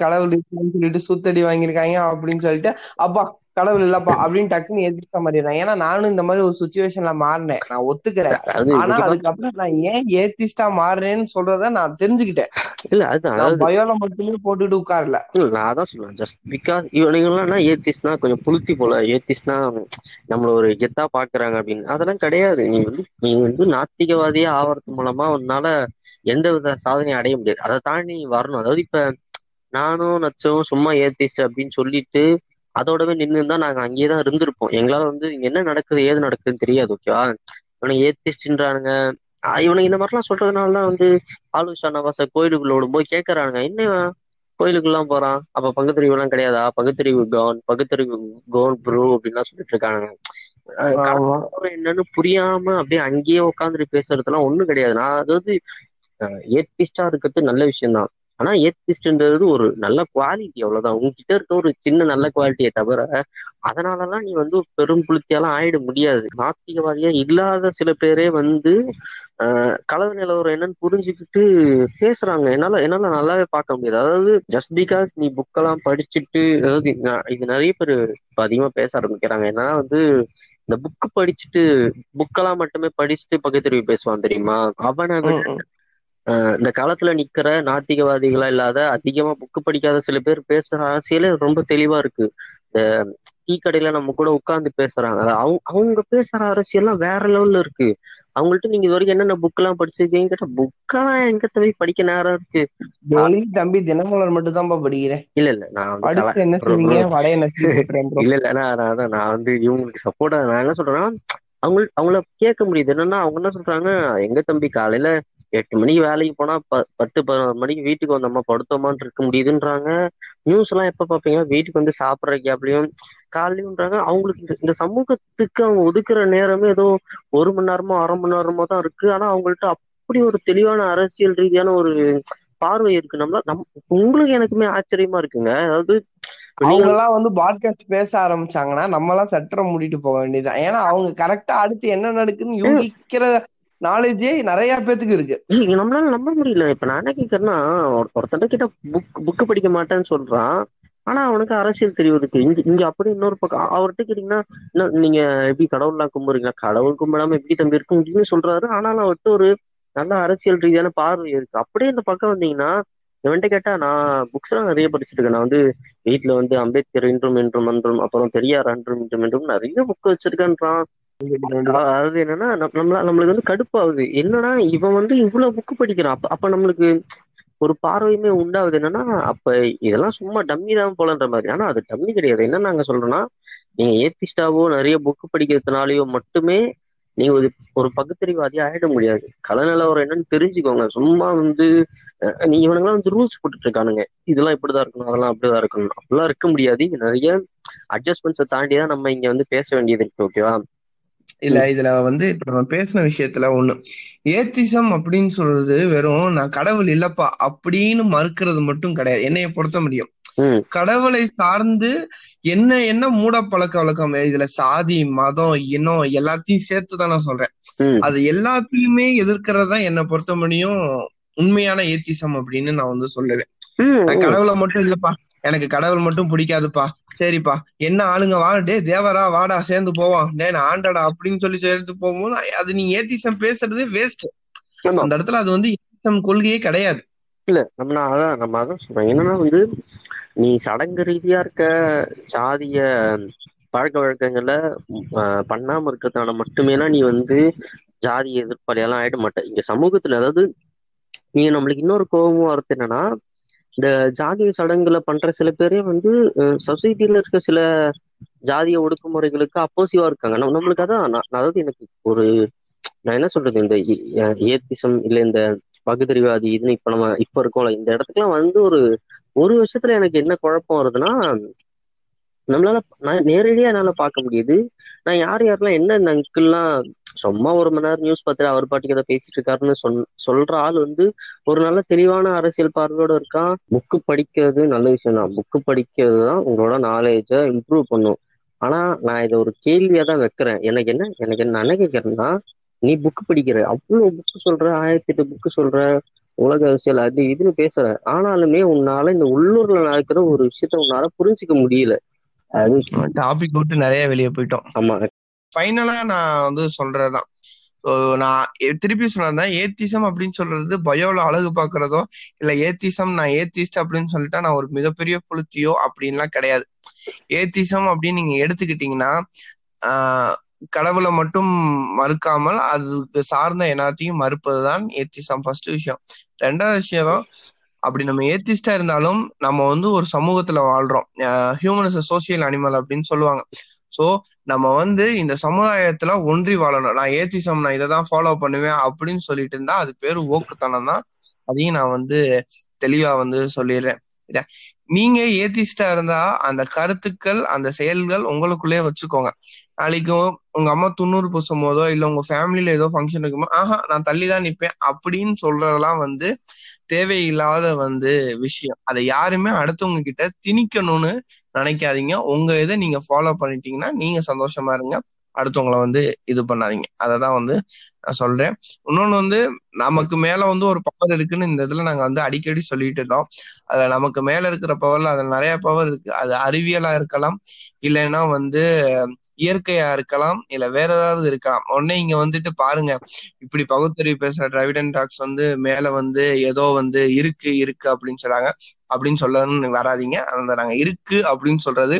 கடவுள் சொல்லிட்டு சூத்தடி வாங்கியிருக்காங்க அப்படின்னு சொல்லிட்டு அப்பா கடவுள் இல்லப்பா அப்படின்னு டக்குன்னு ஏத்திக்க மாட்டேறாங்க ஏன்னா நானும் இந்த மாதிரி ஒரு சுச்சுவேஷன்ல மாறினேன். நான் ஒத்துக்கிறேன். ஆனா அதுக்கப்புறம் நான் ஏன் ஏத்திஸ்டா மாறுறேன்னு சொல்றத நான் தெரிஞ்சுக்கிட்டேன். இல்ல அதுதான் பயோல மட்டுமே போட்டுட்டு உட்காரல. நான் அதான் சொல்லுவேன் ஜஸ்ட் பிகாஸ் இவனுங்கெல்லாம் ஏத்திஸ்ட்னா கொஞ்சம் புளுத்தி போல. ஏத்திஸ்ட்னா நம்மள ஒரு கெத்தா பாக்குறாங்க அப்படின்னு. அதெல்லாம் கிடையாது. நீ வந்து நீ வந்து நாத்திகவாதியா ஆவறது மூலமா உன்னால எந்த வித சாதனையும் அடைய முடியாது. அதை தாண்டி வரணும். அதாவது இப்ப நானும் நச்சவும் சும்மா ஏத்திஸ்ட் அப்படின்னு சொல்லிட்டு அதோடவே நின்று தான் நாங்க அங்கேயே தான் இருந்திருப்போம். எங்களால வந்து இங்க என்ன நடக்குது ஏது நடக்குதுன்னு தெரியாது ஓகேவா இவனுக்கு ஏத்திஸ்ட்ன்றானுங்க இவனுக்கு இந்த மாதிரிலாம் சொல்றதுனாலதான் வந்து ஆலுஷா நவாச கோயிலுக்குள்ள விடும்போது கேக்குறானுங்க. என்ன இவன்? கோயிலுக்குலாம் போறான். அப்ப பகுத்தறிவு எல்லாம் கிடையாதா? பகுத்தறிவு கவுன் பகுத்தறிவு கவுன் ப்ரோ அப்படின்லாம் சொல்லிட்டு இருக்கானுங்க. என்னன்னு புரியாம அப்படியே அங்கேயே உட்காந்துட்டு பேசுறதுலாம் ஒண்ணும் கிடையாது. நான் அதாவது ஏத்திஸ்டா இருக்கிறது நல்ல விஷயம்தான். ஆனா ஏத்திஸ்ட்ன்றது ஒரு நல்ல குவாலிட்டி அவ்வளவுதான். உங்ககிட்ட இருக்க ஒரு சின்ன நல்ல குவாலிட்டியை தவிர அதனாலலாம் நீ வந்து பெரும் புளுத்தியாலாம் ஆயிட முடியாது. நாத்திகவாதியா இல்லாத சில பேரே வந்து களவு நிலவரம் என்னன்னு புரிஞ்சுக்கிட்டு பேசுறாங்க. என்னால என்னால நல்லாவே பார்க்க முடியாது. அதாவது ஜஸ்ட் பிகாஸ் நீ புக்கெல்லாம் படிச்சுட்டு அதாவது இது நிறைய பேர் இப்ப அதிகமா பேச ஆரம்பிக்கிறாங்க. என்னன்னா வந்து இந்த புக்கு படிச்சுட்டு புக்கெல்லாம் மட்டுமே படிச்சுட்டு பகுத்தறிவு பேசுவான் தெரியுமா? அவனை இந்த காலத்துல நிக்கிற நாத்திகவாதிகளா இல்லாத அதிகமா புக்கு படிக்காத சில பேர் பேசுற அரசியலே ரொம்ப தெளிவா இருக்கு. இந்த டீ கடையில நம்ம கூட உட்கார்ந்து பேசுறாங்க. அவங்க அவங்க பேசுற அரசியல்லாம் வேற லெவல்ல இருக்கு. அவங்கள்ட்ட நீங்க இது வரைக்கும் என்னென்ன புக் எல்லாம் படிச்சிருக்கீங்க கேட்டா புக்கெல்லாம் எங்க போய் படிக்க நேரம் இருக்கு. தம்பி தினமலர் மட்டும் தான்ப்பா படிக்கிறேன். இல்ல இல்ல நான் என்ன <laughs> இல்ல இல்ல நான் நான் வந்து இவங்களுக்கு சப்போர்ட்டா நான் என்ன சொல்றேன்னா அவங்க அவங்கள கேட்க முடியுது. என்னன்னா அவங்க என்ன சொல்றாங்க எங்க தம்பி காலையில எட்டு மணிக்கு வேலைக்கு போனா ப பத்து பதினோரு மணிக்கு வீட்டுக்கு வந்தோமா படுத்தோமான்னு இருக்க முடியுதுன்றாங்க. நியூஸ் எல்லாம் எப்ப பாப்பீங்க? வீட்டுக்கு வந்து சாப்பிடுற கேப்லயும் காலையும்ன்றாங்க அவங்களுக்கு இந்த இந்த சமூகத்துக்கு அவங்க ஒதுக்குற நேரமே ஏதோ ஒரு மணி நேரமோ அரை மணி நேரமோ தான் இருக்கு. ஆனா அவங்கள்ட்ட அப்படி ஒரு தெளிவான அரசியல் ரீதியான ஒரு பார்வை இருக்கு. நம்மள நம் உங்களுக்கு எனக்குமே ஆச்சரியமா இருக்குங்க. அதாவது அவங்க எல்லாம் வந்து பாட்காஸ்ட் பேச ஆரம்பிச்சாங்கன்னா நம்ம எல்லாம் சட்டரை மூடிட்டு போக வேண்டியதுதான். ஏன்னா அவங்க கரெக்டா அடுத்து என்ன நடக்குன்னு யூகிக்கிற நாலேஜே நிறைய பேத்துக்கு இருக்கு. நம்மளால நம்ப முடியல. இப்ப நான் என்ன கேக்குறேன்னா ஒருத்தன் கிட்ட புக் புக் படிக்க மாட்டேன்னு சொல்றான். ஆனா அவனுக்கு அரசியல் தெரிவு இருக்கு இங்க இங்க அப்படி இன்னொரு பக்கம் அவர்கிட்ட கேட்டீங்கன்னா நீங்க எப்படி கடவுள்லாம் கும்பிடுறீங்களா கடவுள் கும்பிடாம எப்படி தம்பி இருக்க முடியும்னு சொல்றாரு. ஆனாலும் அவர்கிட்ட ஒரு நல்ல அரசியல் ரீதியான பார்வை இருக்கு. அப்படியே இந்த பக்கம் வந்தீங்கன்னா இவன்ட்ட கேட்டா நான் புக்ஸ் எல்லாம் நிறைய படிச்சிருக்கேன். நான் வந்து வீட்டுல வந்து அம்பேத்கர் இன்றும் இன்றும் அன்றும் அப்புறம் பெரியார் அன்றும் இன்றும் இன்றும் நிறைய புக் வச்சிருக்கேன்றான். அதாவது என்னன்னா நம்மள நம்மளுக்கு வந்து கடுப்பாகுது. என்னன்னா இவன் வந்து இவ்வளவு புக்கு படிக்கிறான். அப்ப அப்ப நம்மளுக்கு ஒரு பார்வையுமே உண்டாவது என்னன்னா அப்ப இதெல்லாம் சும்மா டம்மி தான் போலன்ற மாதிரி. ஆனா அது டம்மி கிடையாது. என்ன நாங்க சொல்றோம்னா நீங்க ஏத்திஸ்டாவோ நிறைய புக்கு படிக்கிறதுனாலயோ மட்டுமே நீங்க ஒரு ஒரு பகுத்தறிவாதியா ஆயிட முடியாது. கலநலவரம் என்னன்னு தெரிஞ்சுக்கோங்க. சும்மா வந்து நீ இவனுங்களாம் வந்து ரூல்ஸ் போட்டுட்டு இருக்கானுங்க இதெல்லாம் இப்படிதான் இருக்கணும் அதெல்லாம் அப்படிதான் இருக்கணும். அப்படிலாம் இருக்க முடியாது. நிறைய அட்ஜஸ்ட்மெண்ட்ஸை தாண்டி தான் நம்ம இங்க வந்து பேச வேண்டியது இருக்கு ஓகேவா இல்ல இதுல வந்து இப்ப நம்ம பேசின விஷயத்துல ஒண்ணு. ஏத்திசம் அப்படின்னு சொல்றது வெறும் நான் கடவுள் இல்லப்பா அப்படின்னு மறுக்கிறது மட்டும் கிடையாது. என்னைய பொறுத்த முடியும். கடவுளை சார்ந்து என்ன என்ன மூட பழக்க வழக்கம்? இதுல சாதி மதம் இனம் எல்லாத்தையும் சேர்த்து தான் நான் சொல்றேன். அது எல்லாத்தையுமே எதிர்க்கிறது தான் என்னை பொறுத்த முடியும் உண்மையான ஏத்திசம் அப்படின்னு நான் வந்து சொல்லுவேன். கடவுளை மட்டும் இல்லப்பா. எனக்கு கடவுள் மட்டும் பிடிக்காதுப்பா. சரிப்பா. என்ன ஆளுங்க வா டே தேவரா வாடா சேர்ந்து போவான் டே நான் ஆண்டடா அப்படின்னு சொல்லி சேர்ந்து போகும்போது அது நீ ஏத்திசம் பேசுறதே வேஸ்ட் அந்த இடத்துல அது வந்து ஏத்திசம் கொள்கையே கிடையாது. இல்ல நம்ம நான் அதான் நம்ம அதான் சொல்றோம் என்னன்னா வந்து நீ சடங்கு ரீதியா இருக்க சாதிய பழக்க வழக்கங்களை பண்ணாம இருக்கிறதுனால மட்டுமேனா நீ வந்து ஜாதி எதிர்ப்பாளியெல்லாம் ஆயிட மாட்ட. இங்க சமூகத்துல அதாவது நீங்க நம்மளுக்கு இன்னொரு கோபமும் வருது என்னன்னா இந்த ஜாதிய சடங்குல பண்ற சில பேரே வந்து சொசைட்டில இருக்க சில ஜாதிய ஒடுக்குமுறைகளுக்கு அப்போசிவா இருக்காங்க. நம்மளுக்கு அதான் நான் அதாவது எனக்கு ஒரு நான் என்ன சொல்றது இந்த ஏத்திசம் இல்ல இந்த பகுத்தறிவாதி இதுன்னு இப்ப நம்ம இப்ப இருக்கோம்ல இந்த இடத்துக்குலாம் வந்து ஒரு ஒரு வருஷத்துல எனக்கு என்ன குழப்பம் வருதுன்னா நம்மளால நான் நேரடியா என்னால பார்க்க முடியுது. நான் யார் யாரெல்லாம் என்ன இந்த அங்கிள்லாம் சும்மா ஒரு மணி நேரம் நியூஸ் பார்த்துட்டு அவர் பாட்டுக்கு ஏதோ பேசிட்டு இருக்காருன்னு சொல் சொல்ற ஆள் வந்து ஒரு நல்ல தெளிவான அரசியல் பார்வையோட இருக்கான். புக்கு படிக்கிறது நல்ல விஷயம் தான் புக்கு படிக்கிறது தான் உங்களோட நாலேஜை இம்ப்ரூவ் பண்ணும். ஆனா நான் இதை ஒரு கேள்வியா தான் வைக்கிறேன். எனக்கு என்ன எனக்கு என்ன என்ன கேட்கறேன்னா நீ புக்கு படிக்கிற அவ்வளவு புக்கு சொல்ற ஆயிரத்தி எட்டு புக்கு சொல்ற உலக அரசியல் அது இதுன்னு பேசுற. ஆனாலுமே உன்னால இந்த உள்ளூர்ல நடக்கிற ஒரு விஷயத்த உன்னால புரிஞ்சுக்க முடியல. அது டாபிக் விட்டு நிறைய வெளியே போயிட்டோம். ஆமா. ஃபைனலா நான் வந்து சொல்றதுதான். ஸோ நான் திருப்பி சொன்னதான் ஏத்திசம் அப்படின்னு சொல்றது பயோல அழகு பார்க்கறதோ இல்ல ஏத்திசம் நான் ஏத்திஸ்ட் அப்படின்னு சொல்லிட்டா நான் ஒரு மிகப்பெரிய புளுத்தியோ அப்படின்லாம் கிடையாது. ஏத்திசம் அப்படின்னு நீங்க எடுத்துக்கிட்டீங்கன்னா ஆஹ் கடவுளை மட்டும் மறுக்காமல் அதுக்கு சார்ந்த எல்லாத்தையும் மறுப்பதுதான் ஏத்திசம் ஃபர்ஸ்ட் விஷயம். ரெண்டாவது விஷயம் அப்படி நம்ம ஏத்திஸ்டா இருந்தாலும் நம்ம வந்து ஒரு சமூகத்துல வாழ்றோம். ஹியூமன் இஸ் சோசியல் அனிமல் அப்படின்னு சொல்லுவாங்க. சோ நம்ம வந்து இந்த சமுதாயத்துல ஒன்றி வாழணும். நான் ஏத்திசம் நான் இதை தான் ஃபாலோ பண்ணுவேன் அப்படின்னு சொல்லிட்டு இருந்தா அது பேரு ஓக்குத்தனம் தான். அதையும் நான் வந்து தெளிவா வந்து சொல்லிடுறேன். நீங்க ஏத்திஸ்டா இருந்தா அந்த கருத்துக்கள் அந்த செயல்கள் உங்களுக்குள்ளே வச்சுக்கோங்க. நாளைக்கு உங்க அம்மா துண்ணூறு பூசும் போதோ இல்ல உங்க ஃபேமிலியில ஏதோ ஃபங்க்ஷன் இருக்குமோ ஆஹா நான் தள்ளி தான் நிப்பேன் அப்படின்னு சொல்றதெல்லாம் வந்து தேவையில்லாத வந்து விஷயம். அதை யாருமே அடுத்தவங்க கிட்ட திணிக்கணும்னு நினைக்காதீங்க. உங்க இதை நீங்க ஃபாலோ பண்ணிட்டீங்கன்னா நீங்க சந்தோஷமா இருங்க. அடுத்தவங்கள வந்து இது பண்ணாதீங்க. அததான் வந்து நான் சொல்றேன். இன்னொன்னு வந்து நமக்கு மேல வந்து ஒரு பவர் இருக்குன்னு இந்த இதுல நாங்க வந்து அடிக்கடி சொல்லிட்டு இருந்தோம். அதுல நமக்கு மேல இருக்கிற பவர்ல அதுல நிறைய பவர் இருக்கு. அது அறிவியலா இருக்கலாம். இல்லைன்னா வந்து இயற்கையா இருக்கலாம் இல்ல வேற ஏதாவது இருக்கலாம். உடனே இங்க வந்துட்டு பாருங்க. இப்படி பகுத்தறிவு பேசுற டிராவிடன் டாக்ஸ் வந்து மேல வந்து ஏதோ வந்து இருக்கு இருக்கு அப்படின்னு சொல்றாங்க. அப்படின்னு சொல்லணும்னு வராதீங்க. அந்த நாங்க இருக்கு அப்படின்னு சொல்றது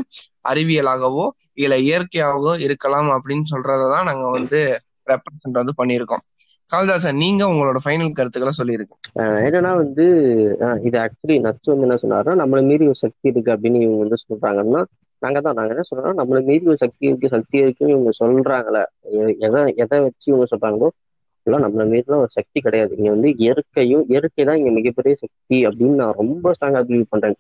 அறிவியலாகவோ இல்ல இயற்கையாகவோ இருக்கலாம் அப்படின்னு சொல்றதான் நாங்க வந்து ரெப்ரசன்ட் வந்து பண்ணியிருக்கோம். கால்தாசன் நீங்க உங்களோட ஃபைனல் கருத்துக்களை சொல்லியிருக்கீங்க என்னன்னா வந்து இது ஆக்சுவலி நச்சு வந்து என்ன சொன்னாருன்னா நம்மள மீறி ஒரு சக்தி இருக்கு அப்படின்னு இவங்க வந்து சொல்றாங்கன்னா நாங்க தான் நாங்க என்ன சொல்றோம் நம்மளுக்கு மீறி ஒரு சக்தி இருக்கு சக்தி இருக்குன்னு இவங்க சொல்றாங்களே எதை எதை வச்சு இவங்க சொல்றாங்களோ எல்லாம் நம்மளை மீறிலாம் ஒரு சக்தி கிடையாது. இங்க வந்து இயற்கையும் இயற்கை தான் இங்க மிகப்பெரிய சக்தி அப்படின்னு நான் ரொம்ப ஸ்ட்ராங்கா பிலீவ் பண்றேன்.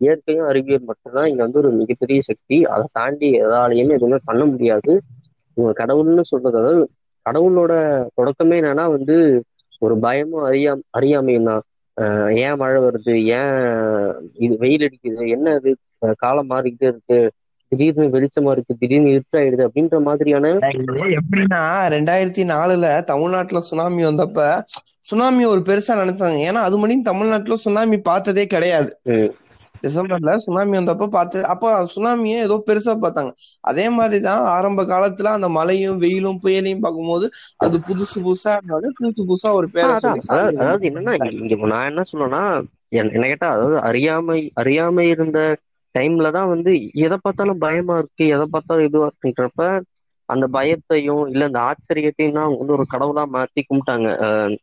இயற்கையும் அறிவியல் மட்டும்தான் இங்க வந்து ஒரு மிகப்பெரிய சக்தி. அதை தாண்டி எதாலையுமே எதுவுமே பண்ண முடியாது. இவங்க கடவுள்னு சொல்றது அதாவது கடவுளோட தொடக்கமே என்னன்னா வந்து ஒரு பயமும் அறியா அறியாமையும் தான். ஏன் மழை வருது? ஏன் இது வெயில் அடிக்குது? என்ன இது? காலம் மாறிக்கிட்டே இருக்கு. திடீர்னு வெளிச்சமா இருக்கு திடீர்னு இருட்டாயிடுது அப்படின்ற மாதிரியான எப்படின்னா ரெண்டாயிரத்தி நாலுல தமிழ்நாட்டுல சுனாமி வந்தப்ப சுனாமி ஒரு பெருசா நினைச்சாங்க. ஏன்னா அது மட்டும் தமிழ்நாட்டுல சுனாமி பார்த்ததே கிடையாது. டிசம்பர்ல சுனாமி வந்தப்ப பார்த்து அப்ப சுனாமியை ஏதோ பெருசா பார்த்தாங்க. அதே மாதிரிதான் ஆரம்ப காலத்துல அந்த மழையும் வெயிலும் புயலையும் பார்க்கும்போது அது புதுசு புதுசா இருந்தது. புதுசு புதுசா ஒரு பேரை அதாவது என்னன்னா இங்க நான் என்ன சொல்லுவேன்னா என்- என்ன கேட்டா அதாவது அறியாமை அறியாமை இருந்த டைம்ல தான் வந்து எதை பார்த்தாலும் பயமா இருக்கு எதை பார்த்தாலும் இதுவா இருக்குன்றப்ப அந்த பயத்தையும் இல்ல அந்த ஆச்சரியத்தையும் தான் அவங்க வந்து ஒரு கடவுளா மாத்தி கும்பிட்டாங்க.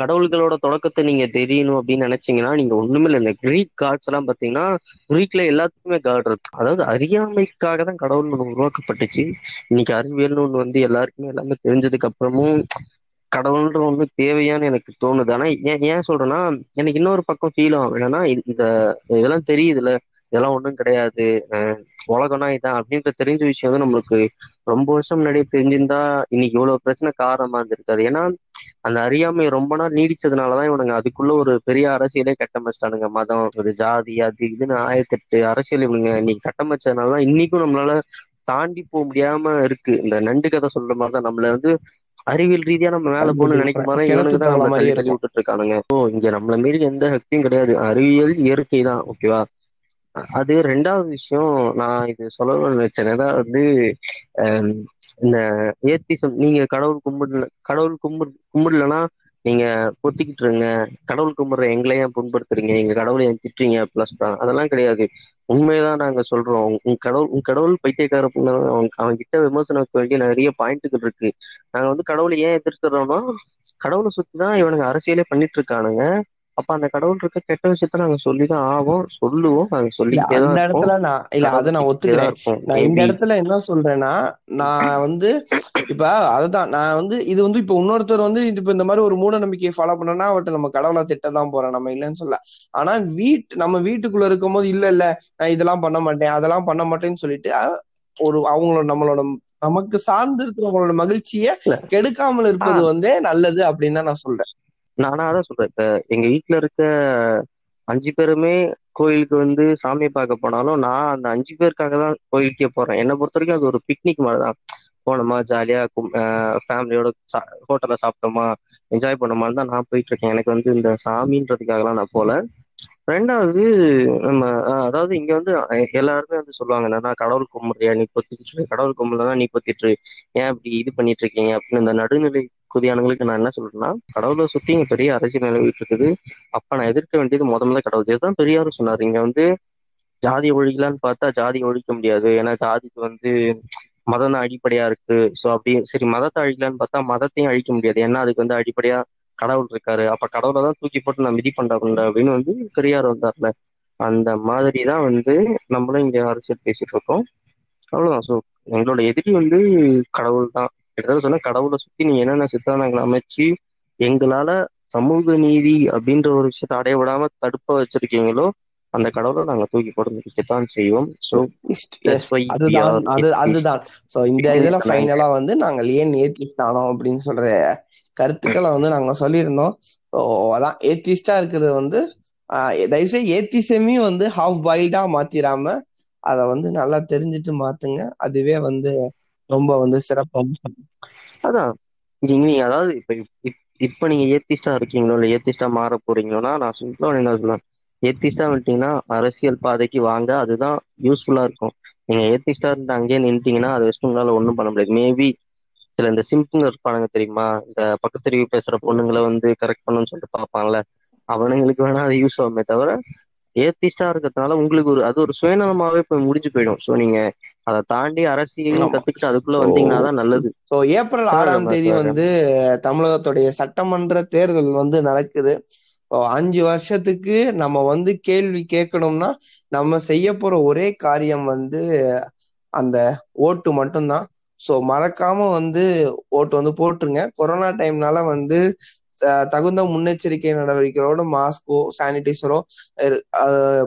கடவுள்களோட தொடக்கத்தை நீங்க தெரியணும் அப்படின்னு நினைச்சீங்கன்னா நீங்க ஒண்ணுமே இல்லை. இந்த கிரீக் காட்ஸ் எல்லாம் பாத்தீங்கன்னா கிரீக்ல எல்லாத்துக்குமே காட் இருக்கு. அதாவது அறியாமைக்காக தான் கடவுள் ஒன்று உருவாக்கப்பட்டுச்சு. இன்னைக்கு அறிவியல்னு ஒண்ணு வந்து எல்லாருக்குமே எல்லாமே தெரிஞ்சதுக்கு அப்புறமும் கடவுள்ன்ற ஒண்ணு தேவையான்னு எனக்கு தோணுது. ஆனா ஏன் ஏன் சொல்றேன்னா எனக்கு இன்னொரு பக்கம் ஃபீல் ஆகும். என்னன்னா இது- இந்த இதெல்லாம் தெரியுதுல்ல. இதெல்லாம் ஒண்ணும் கிடையாது. உலகம்னா இதான். அப்படின்ற தெரிஞ்ச விஷயம் வந்து நம்மளுக்கு ரொம்ப வருஷம் முன்னாடியே தெரிஞ்சிருந்தா இன்னைக்கு இவ்வளவு பிரச்சனை காரணமா இருந்திருக்காது. ஏன்னா அந்த அறியாமை ரொம்ப நாள் நீடிச்சதுனாலதான் இவனுங்க அதுக்குள்ள ஒரு பெரிய அரசியலே கட்டமைச்சிட்டானுங்க மதம் ஒரு ஜாதி அது இதுன்னு ஆயிரத்தெட்டு அரசியல் இவனுங்க இன்னைக்கு கட்டமைச்சதுனாலதான் இன்னைக்கும் நம்மளால தாண்டி போக முடியாம இருக்கு. இந்த நண்டு கதை சொல்ற மாதிரிதான் நம்மள வந்து அறிவியல் ரீதியா நம்ம மேல போகணும்னு நினைக்கும் போது இவனுக்கு தான் தள்ளி இருக்கும். விட்டுட்டு இருக்கானுங்க. ஓ இங்க நம்மள மீறி எந்த சக்தியும் கிடையாது. அறிவியல் இயற்கை தான் ஓகேவா? அது ரெண்டாவது விஷயம் நான் இது சொல்லணும்னு நினைச்சேன். அதான் வந்து இந்த ஏத்திசம் நீங்க கடவுள் கும்பிடல கடவுள் கும்பிடு கும்பிடலன்னா நீங்க பொத்திக்கிட்டு இருங்க. கடவுள் கும்பிடுற எங்களை ஏன் புண்படுத்துறீங்க? எங்க கடவுளை ஏன் திட்டுறீங்க? பிளஸ் அதெல்லாம் கிடையாது. உண்மையதான் நாங்க சொல்றோம். உங்க கடவுள் உங்க கடவுள் பைத்தியக்கார பொண்ணு அவங்க கிட்ட விமர்சனம் வேண்டிய நிறைய பாயிண்ட்டுகள் இருக்கு. நாங்க வந்து கடவுளை ஏன் எதிர்க்கிறோம்னா கடவுளை சுத்தி தான் இவனுங்க அரசியலே பண்ணிட்டு இருக்கானுங்க. அப்ப அந்த கடவுள் இருக்க கெட்ட விஷயத்த நாங்க சொல்லிதான் ஆவோம் சொல்லுவோம் நாங்க சொல்லிக்கிட்டே அந்த இடத்துல நான் இல்ல அதை நான் ஒத்துக்கிறேன். நான் இந்த இடத்துல என்ன சொல்றேன்னா நான் வந்து இப்ப அதுதான் நான் வந்து இது வந்து இப்ப இன்னொருத்தர் வந்து இப்ப இந்த மாதிரி ஒரு மூட நம்பிக்கையை ஃபாலோ பண்ணனா அவர்கிட்ட நம்ம கடவுளை திட்டதான் போறோம் நம்ம இல்லைன்னு சொல்ல. ஆனா வீட்டு நம்ம வீட்டுக்குள்ள இருக்கும்போது இல்ல இல்ல நான் இதெல்லாம் பண்ண மாட்டேன் அதெல்லாம் பண்ண மாட்டேன்னு சொல்லிட்டு ஒரு அவங்களோட நம்மளோட நமக்கு சார்ந்து இருக்கிறவங்களோட மகிழ்ச்சியை கெடுக்காமல் இருப்பது வந்து நல்லது அப்படின்னு தான் நான் சொல்றேன். நானா அதான் சொல்றேன். இப்ப எங்க வீட்டுல இருக்க அஞ்சு பேருமே கோயிலுக்கு வந்து சாமியை பார்க்க போனாலும் நான் அந்த அஞ்சு பேருக்காக தான் கோயிலுக்கே போறேன். என்னை பொறுத்த வரைக்கும் அது ஒரு பிக்னிக் மாதிரி தான். போனோமா ஜாலியா ஃபேமிலியோட ஹோட்டல்ல சாப்பிட்டோமா என்ஜாய் பண்ணோமான்னு தான் நான் போயிட்டு இருக்கேன். எனக்கு வந்து இந்த சாமின்றதுக்காகலாம் நான் போல. ரெண்டாவது நம்ம அதாவது இங்க வந்து எல்லாருமே வந்து சொல்லுவாங்க என்னன்னா கடவுள் கும்பிடுறியா? நீ கொத்திட்டு கடவுள் கும்பிடலாம் நீ கொத்திட்டு ஏன் இப்படி இது பண்ணிட்டு இருக்கீங்க? அப்படின்னு இந்த நடுநிலை குதியானங்களுக்கு நான் என்ன சொல்றேன்னா கடவுளை சுத்தி இங்க பெரிய அரசியல் நிலவிட்டு இருக்குது. அப்ப நான் எதிர்க்க வேண்டியது முத முதல்ல கடவுள். இதுதான் பெரியாரும் சொன்னாரு. இங்க வந்து ஜாதி ஒழிக்கலான்னு பார்த்தா ஜாதி ஒழிக்க முடியாது. ஏன்னா ஜாதிக்கு வந்து மதம் தான் அடிப்படையா இருக்கு. ஸோ அப்படி சரி மதத்தை அழிக்கலான்னு பார்த்தா மதத்தையும் அழிக்க முடியாது. ஏன்னா அதுக்கு வந்து அடிப்படையா கடவுள் இருக்காரு. அப்ப கடவுளை தான் தூக்கி போட்டு நான் மிதி பண்றாங்க அப்படின்னு வந்து பெரியார் வந்தார்ல. அந்த மாதிரி தான் வந்து நம்மளும் இங்க அரசியல் பேசிட்டு இருக்கோம். அவ்வளவுதான். ஸோ எங்களோட எதிரி வந்து கடவுள் தான் கிட்டத்தட்ட சொன்னா கடவுளை சுத்தி நீங்க என்னென்ன சித்தாந்தங்களை அமைச்சு எங்களால சமூக நீதி அப்படின்ற ஒரு விஷயத்தை அடைய விடாம தடுப்ப வச்சிருக்கீங்களோ அந்த கடவுளை நாங்க தூக்கி போட்டு மிதிக்கத்தான் செய்வோம். அதுதான் அது அதுதான். சோ இந்த இதுல ஃபைனலா வந்து நாங்கள் ஏன் ஏத்திஸ்ட் ஆனோம் அப்படின்னு சொல்ற கருத்துக்களை வந்து நாங்க சொல்லியிருந்தோம். அதான் ஏத்திஸ்டா இருக்கிறது வந்து தயவுசெய்து ஏத்திசமையும் வந்து ஹாஃப் பாயில்டா மாத்திராம அதை வந்து நல்லா தெரிஞ்சுட்டு மாத்துங்க. அதுவே வந்து ரொம்ப வந்து சிறப்பா அதான். நீங்க அதாவது இப்ப இப்- இப்ப நீங்க ஏத்திஸ்டா இருக்கீங்களோ இல்ல ஏத்திஸ்டா மாற போறீங்களோனா நான் சிம்பிளா என்ன சொல்லுவேன் ஏத்திஸ்டா வந்துட்டீங்கன்னா அரசியல் பாதைக்கு வாங்க அதுதான் யூஸ்ஃபுல்லா இருக்கும். நீங்க ஏத்திஸ்டா இருந்து அங்கேயே நின்றுட்டீங்கன்னா அது வச்சு உங்களால ஒண்ணும் பண்ண முடியாது. மேபி சில இந்த சிம்பிள் இருப்பானுங்க தெரியுமா? இந்த பக்கத்தறிவு பேசுற பொண்ணுங்களை வந்து கரெக்ட் பண்ணணும்னு சொல்லிட்டு பார்ப்பாங்கல்ல அவனுங்களுக்கு வேணா அது யூஸ் ஆகுமே தவிர ஏத்திஸ்டா இருக்கிறதுனால உங்களுக்கு ஒரு அது ஒரு சுயநலமாவே போய் முடிஞ்சு போயிடும். ஸோ நீங்க அதை தாண்டி அரசியலையும். கத்துக்கிட்டு அதுக்குள்ள So, வந்தீங்கன்னா தான் நல்லது ஸோ ஏப்ரல் ஆறாம் தேதி. வந்து தமிழகத்துடைய சட்டமன்ற தேர்தல் வந்து நடக்குது அஞ்சு வருஷத்துக்கு நம்ம வந்து கேள்வி கேட்கணும்னா நம்ம செய்ய போற ஒரே காரியம் வந்து அந்த ஓட்டு மட்டும்தான் ஸோ மறக்காம வந்து ஓட்டு வந்து போட்டுருங்க கொரோனா டைம்னால வந்து தகுந்த முன்னெச்சரிக்கை நடவடிக்கைகளோட மாஸ்கோ சானிடைசரோ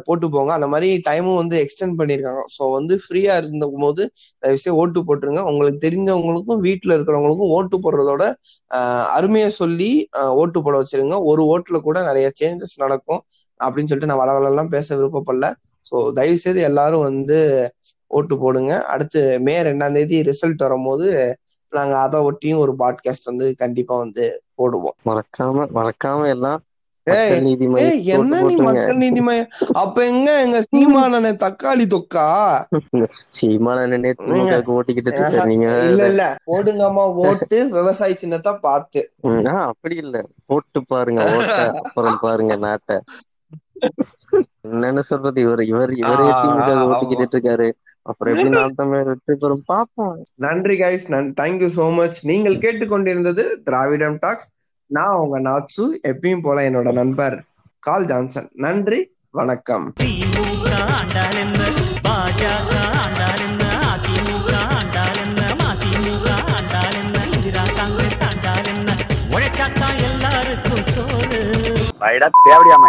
போட்டு போங்க அந்த மாதிரி டைமும் வந்து எக்ஸ்டெண்ட் பண்ணியிருக்காங்க ஸோ வந்து ஃப்ரீயா இருந்த போது தயவுசெய்து ஓட்டு போட்டுருங்க. உங்களுக்கு தெரிஞ்சவங்களுக்கும் வீட்டில் இருக்கிறவங்களுக்கும் ஓட்டு போடுறதோட அருமையை சொல்லி ஓட்டு போட வச்சிருங்க. ஒரு ஓட்டுல கூட நிறைய சேஞ்சஸ் நடக்கும் அப்படின்னு சொல்லிட்டு நான் வளவலெல்லாம் பேச விருப்பப்படல. ஸோ தயவு செய்து எல்லாரும் வந்து ஓட்டு போடுங்க. அடுத்து மே ரெண்டாம் தேதி ரிசல்ட் வரும்போது நாங்கள் அதை ஒட்டியும் ஒரு பாட்காஸ்ட் வந்து கண்டிப்பா வந்து போடுவோம். மறக்காம மறக்காம எல்லாம் என்ன ஓட்டு நீ மக்கள் அப்ப எங்க எங்க சீமானன தக்காளி தொக்கா? சீமான நேத்து திமுகவுக்கு ஓட்டிக்கிட்டு நீங்க இல்ல இல்ல. போடுங்கம்மா ஓட்டு விவசாய சின்னத்தை பார்த்து. அப்படி இல்ல. போட்டு பாருங்க ஓட்ட அப்புறம் பாருங்க நாட்டை. என்னன்னு சொல்றது? இவர் இவர் இவரே திமுக. ஓட்டிக்கிட்டு இருக்காரு? அப்புறம் எப்படி தமிழர் வெற்றி பெறும் பாப்போம் நன்றி கைஸ் நன் தேங்க்யூ சோ மச் நீங்கள் கேட்டுக்கொண்டிருந்தது திராவிடம் டாக்ஸ். நான் உங்க நாட்சு எப்பயும் போல என்னோட நண்பர் கால் ஜான்சன். நன்றி வணக்கம். எல்லாருக்கும் சோறு. தேவடியாம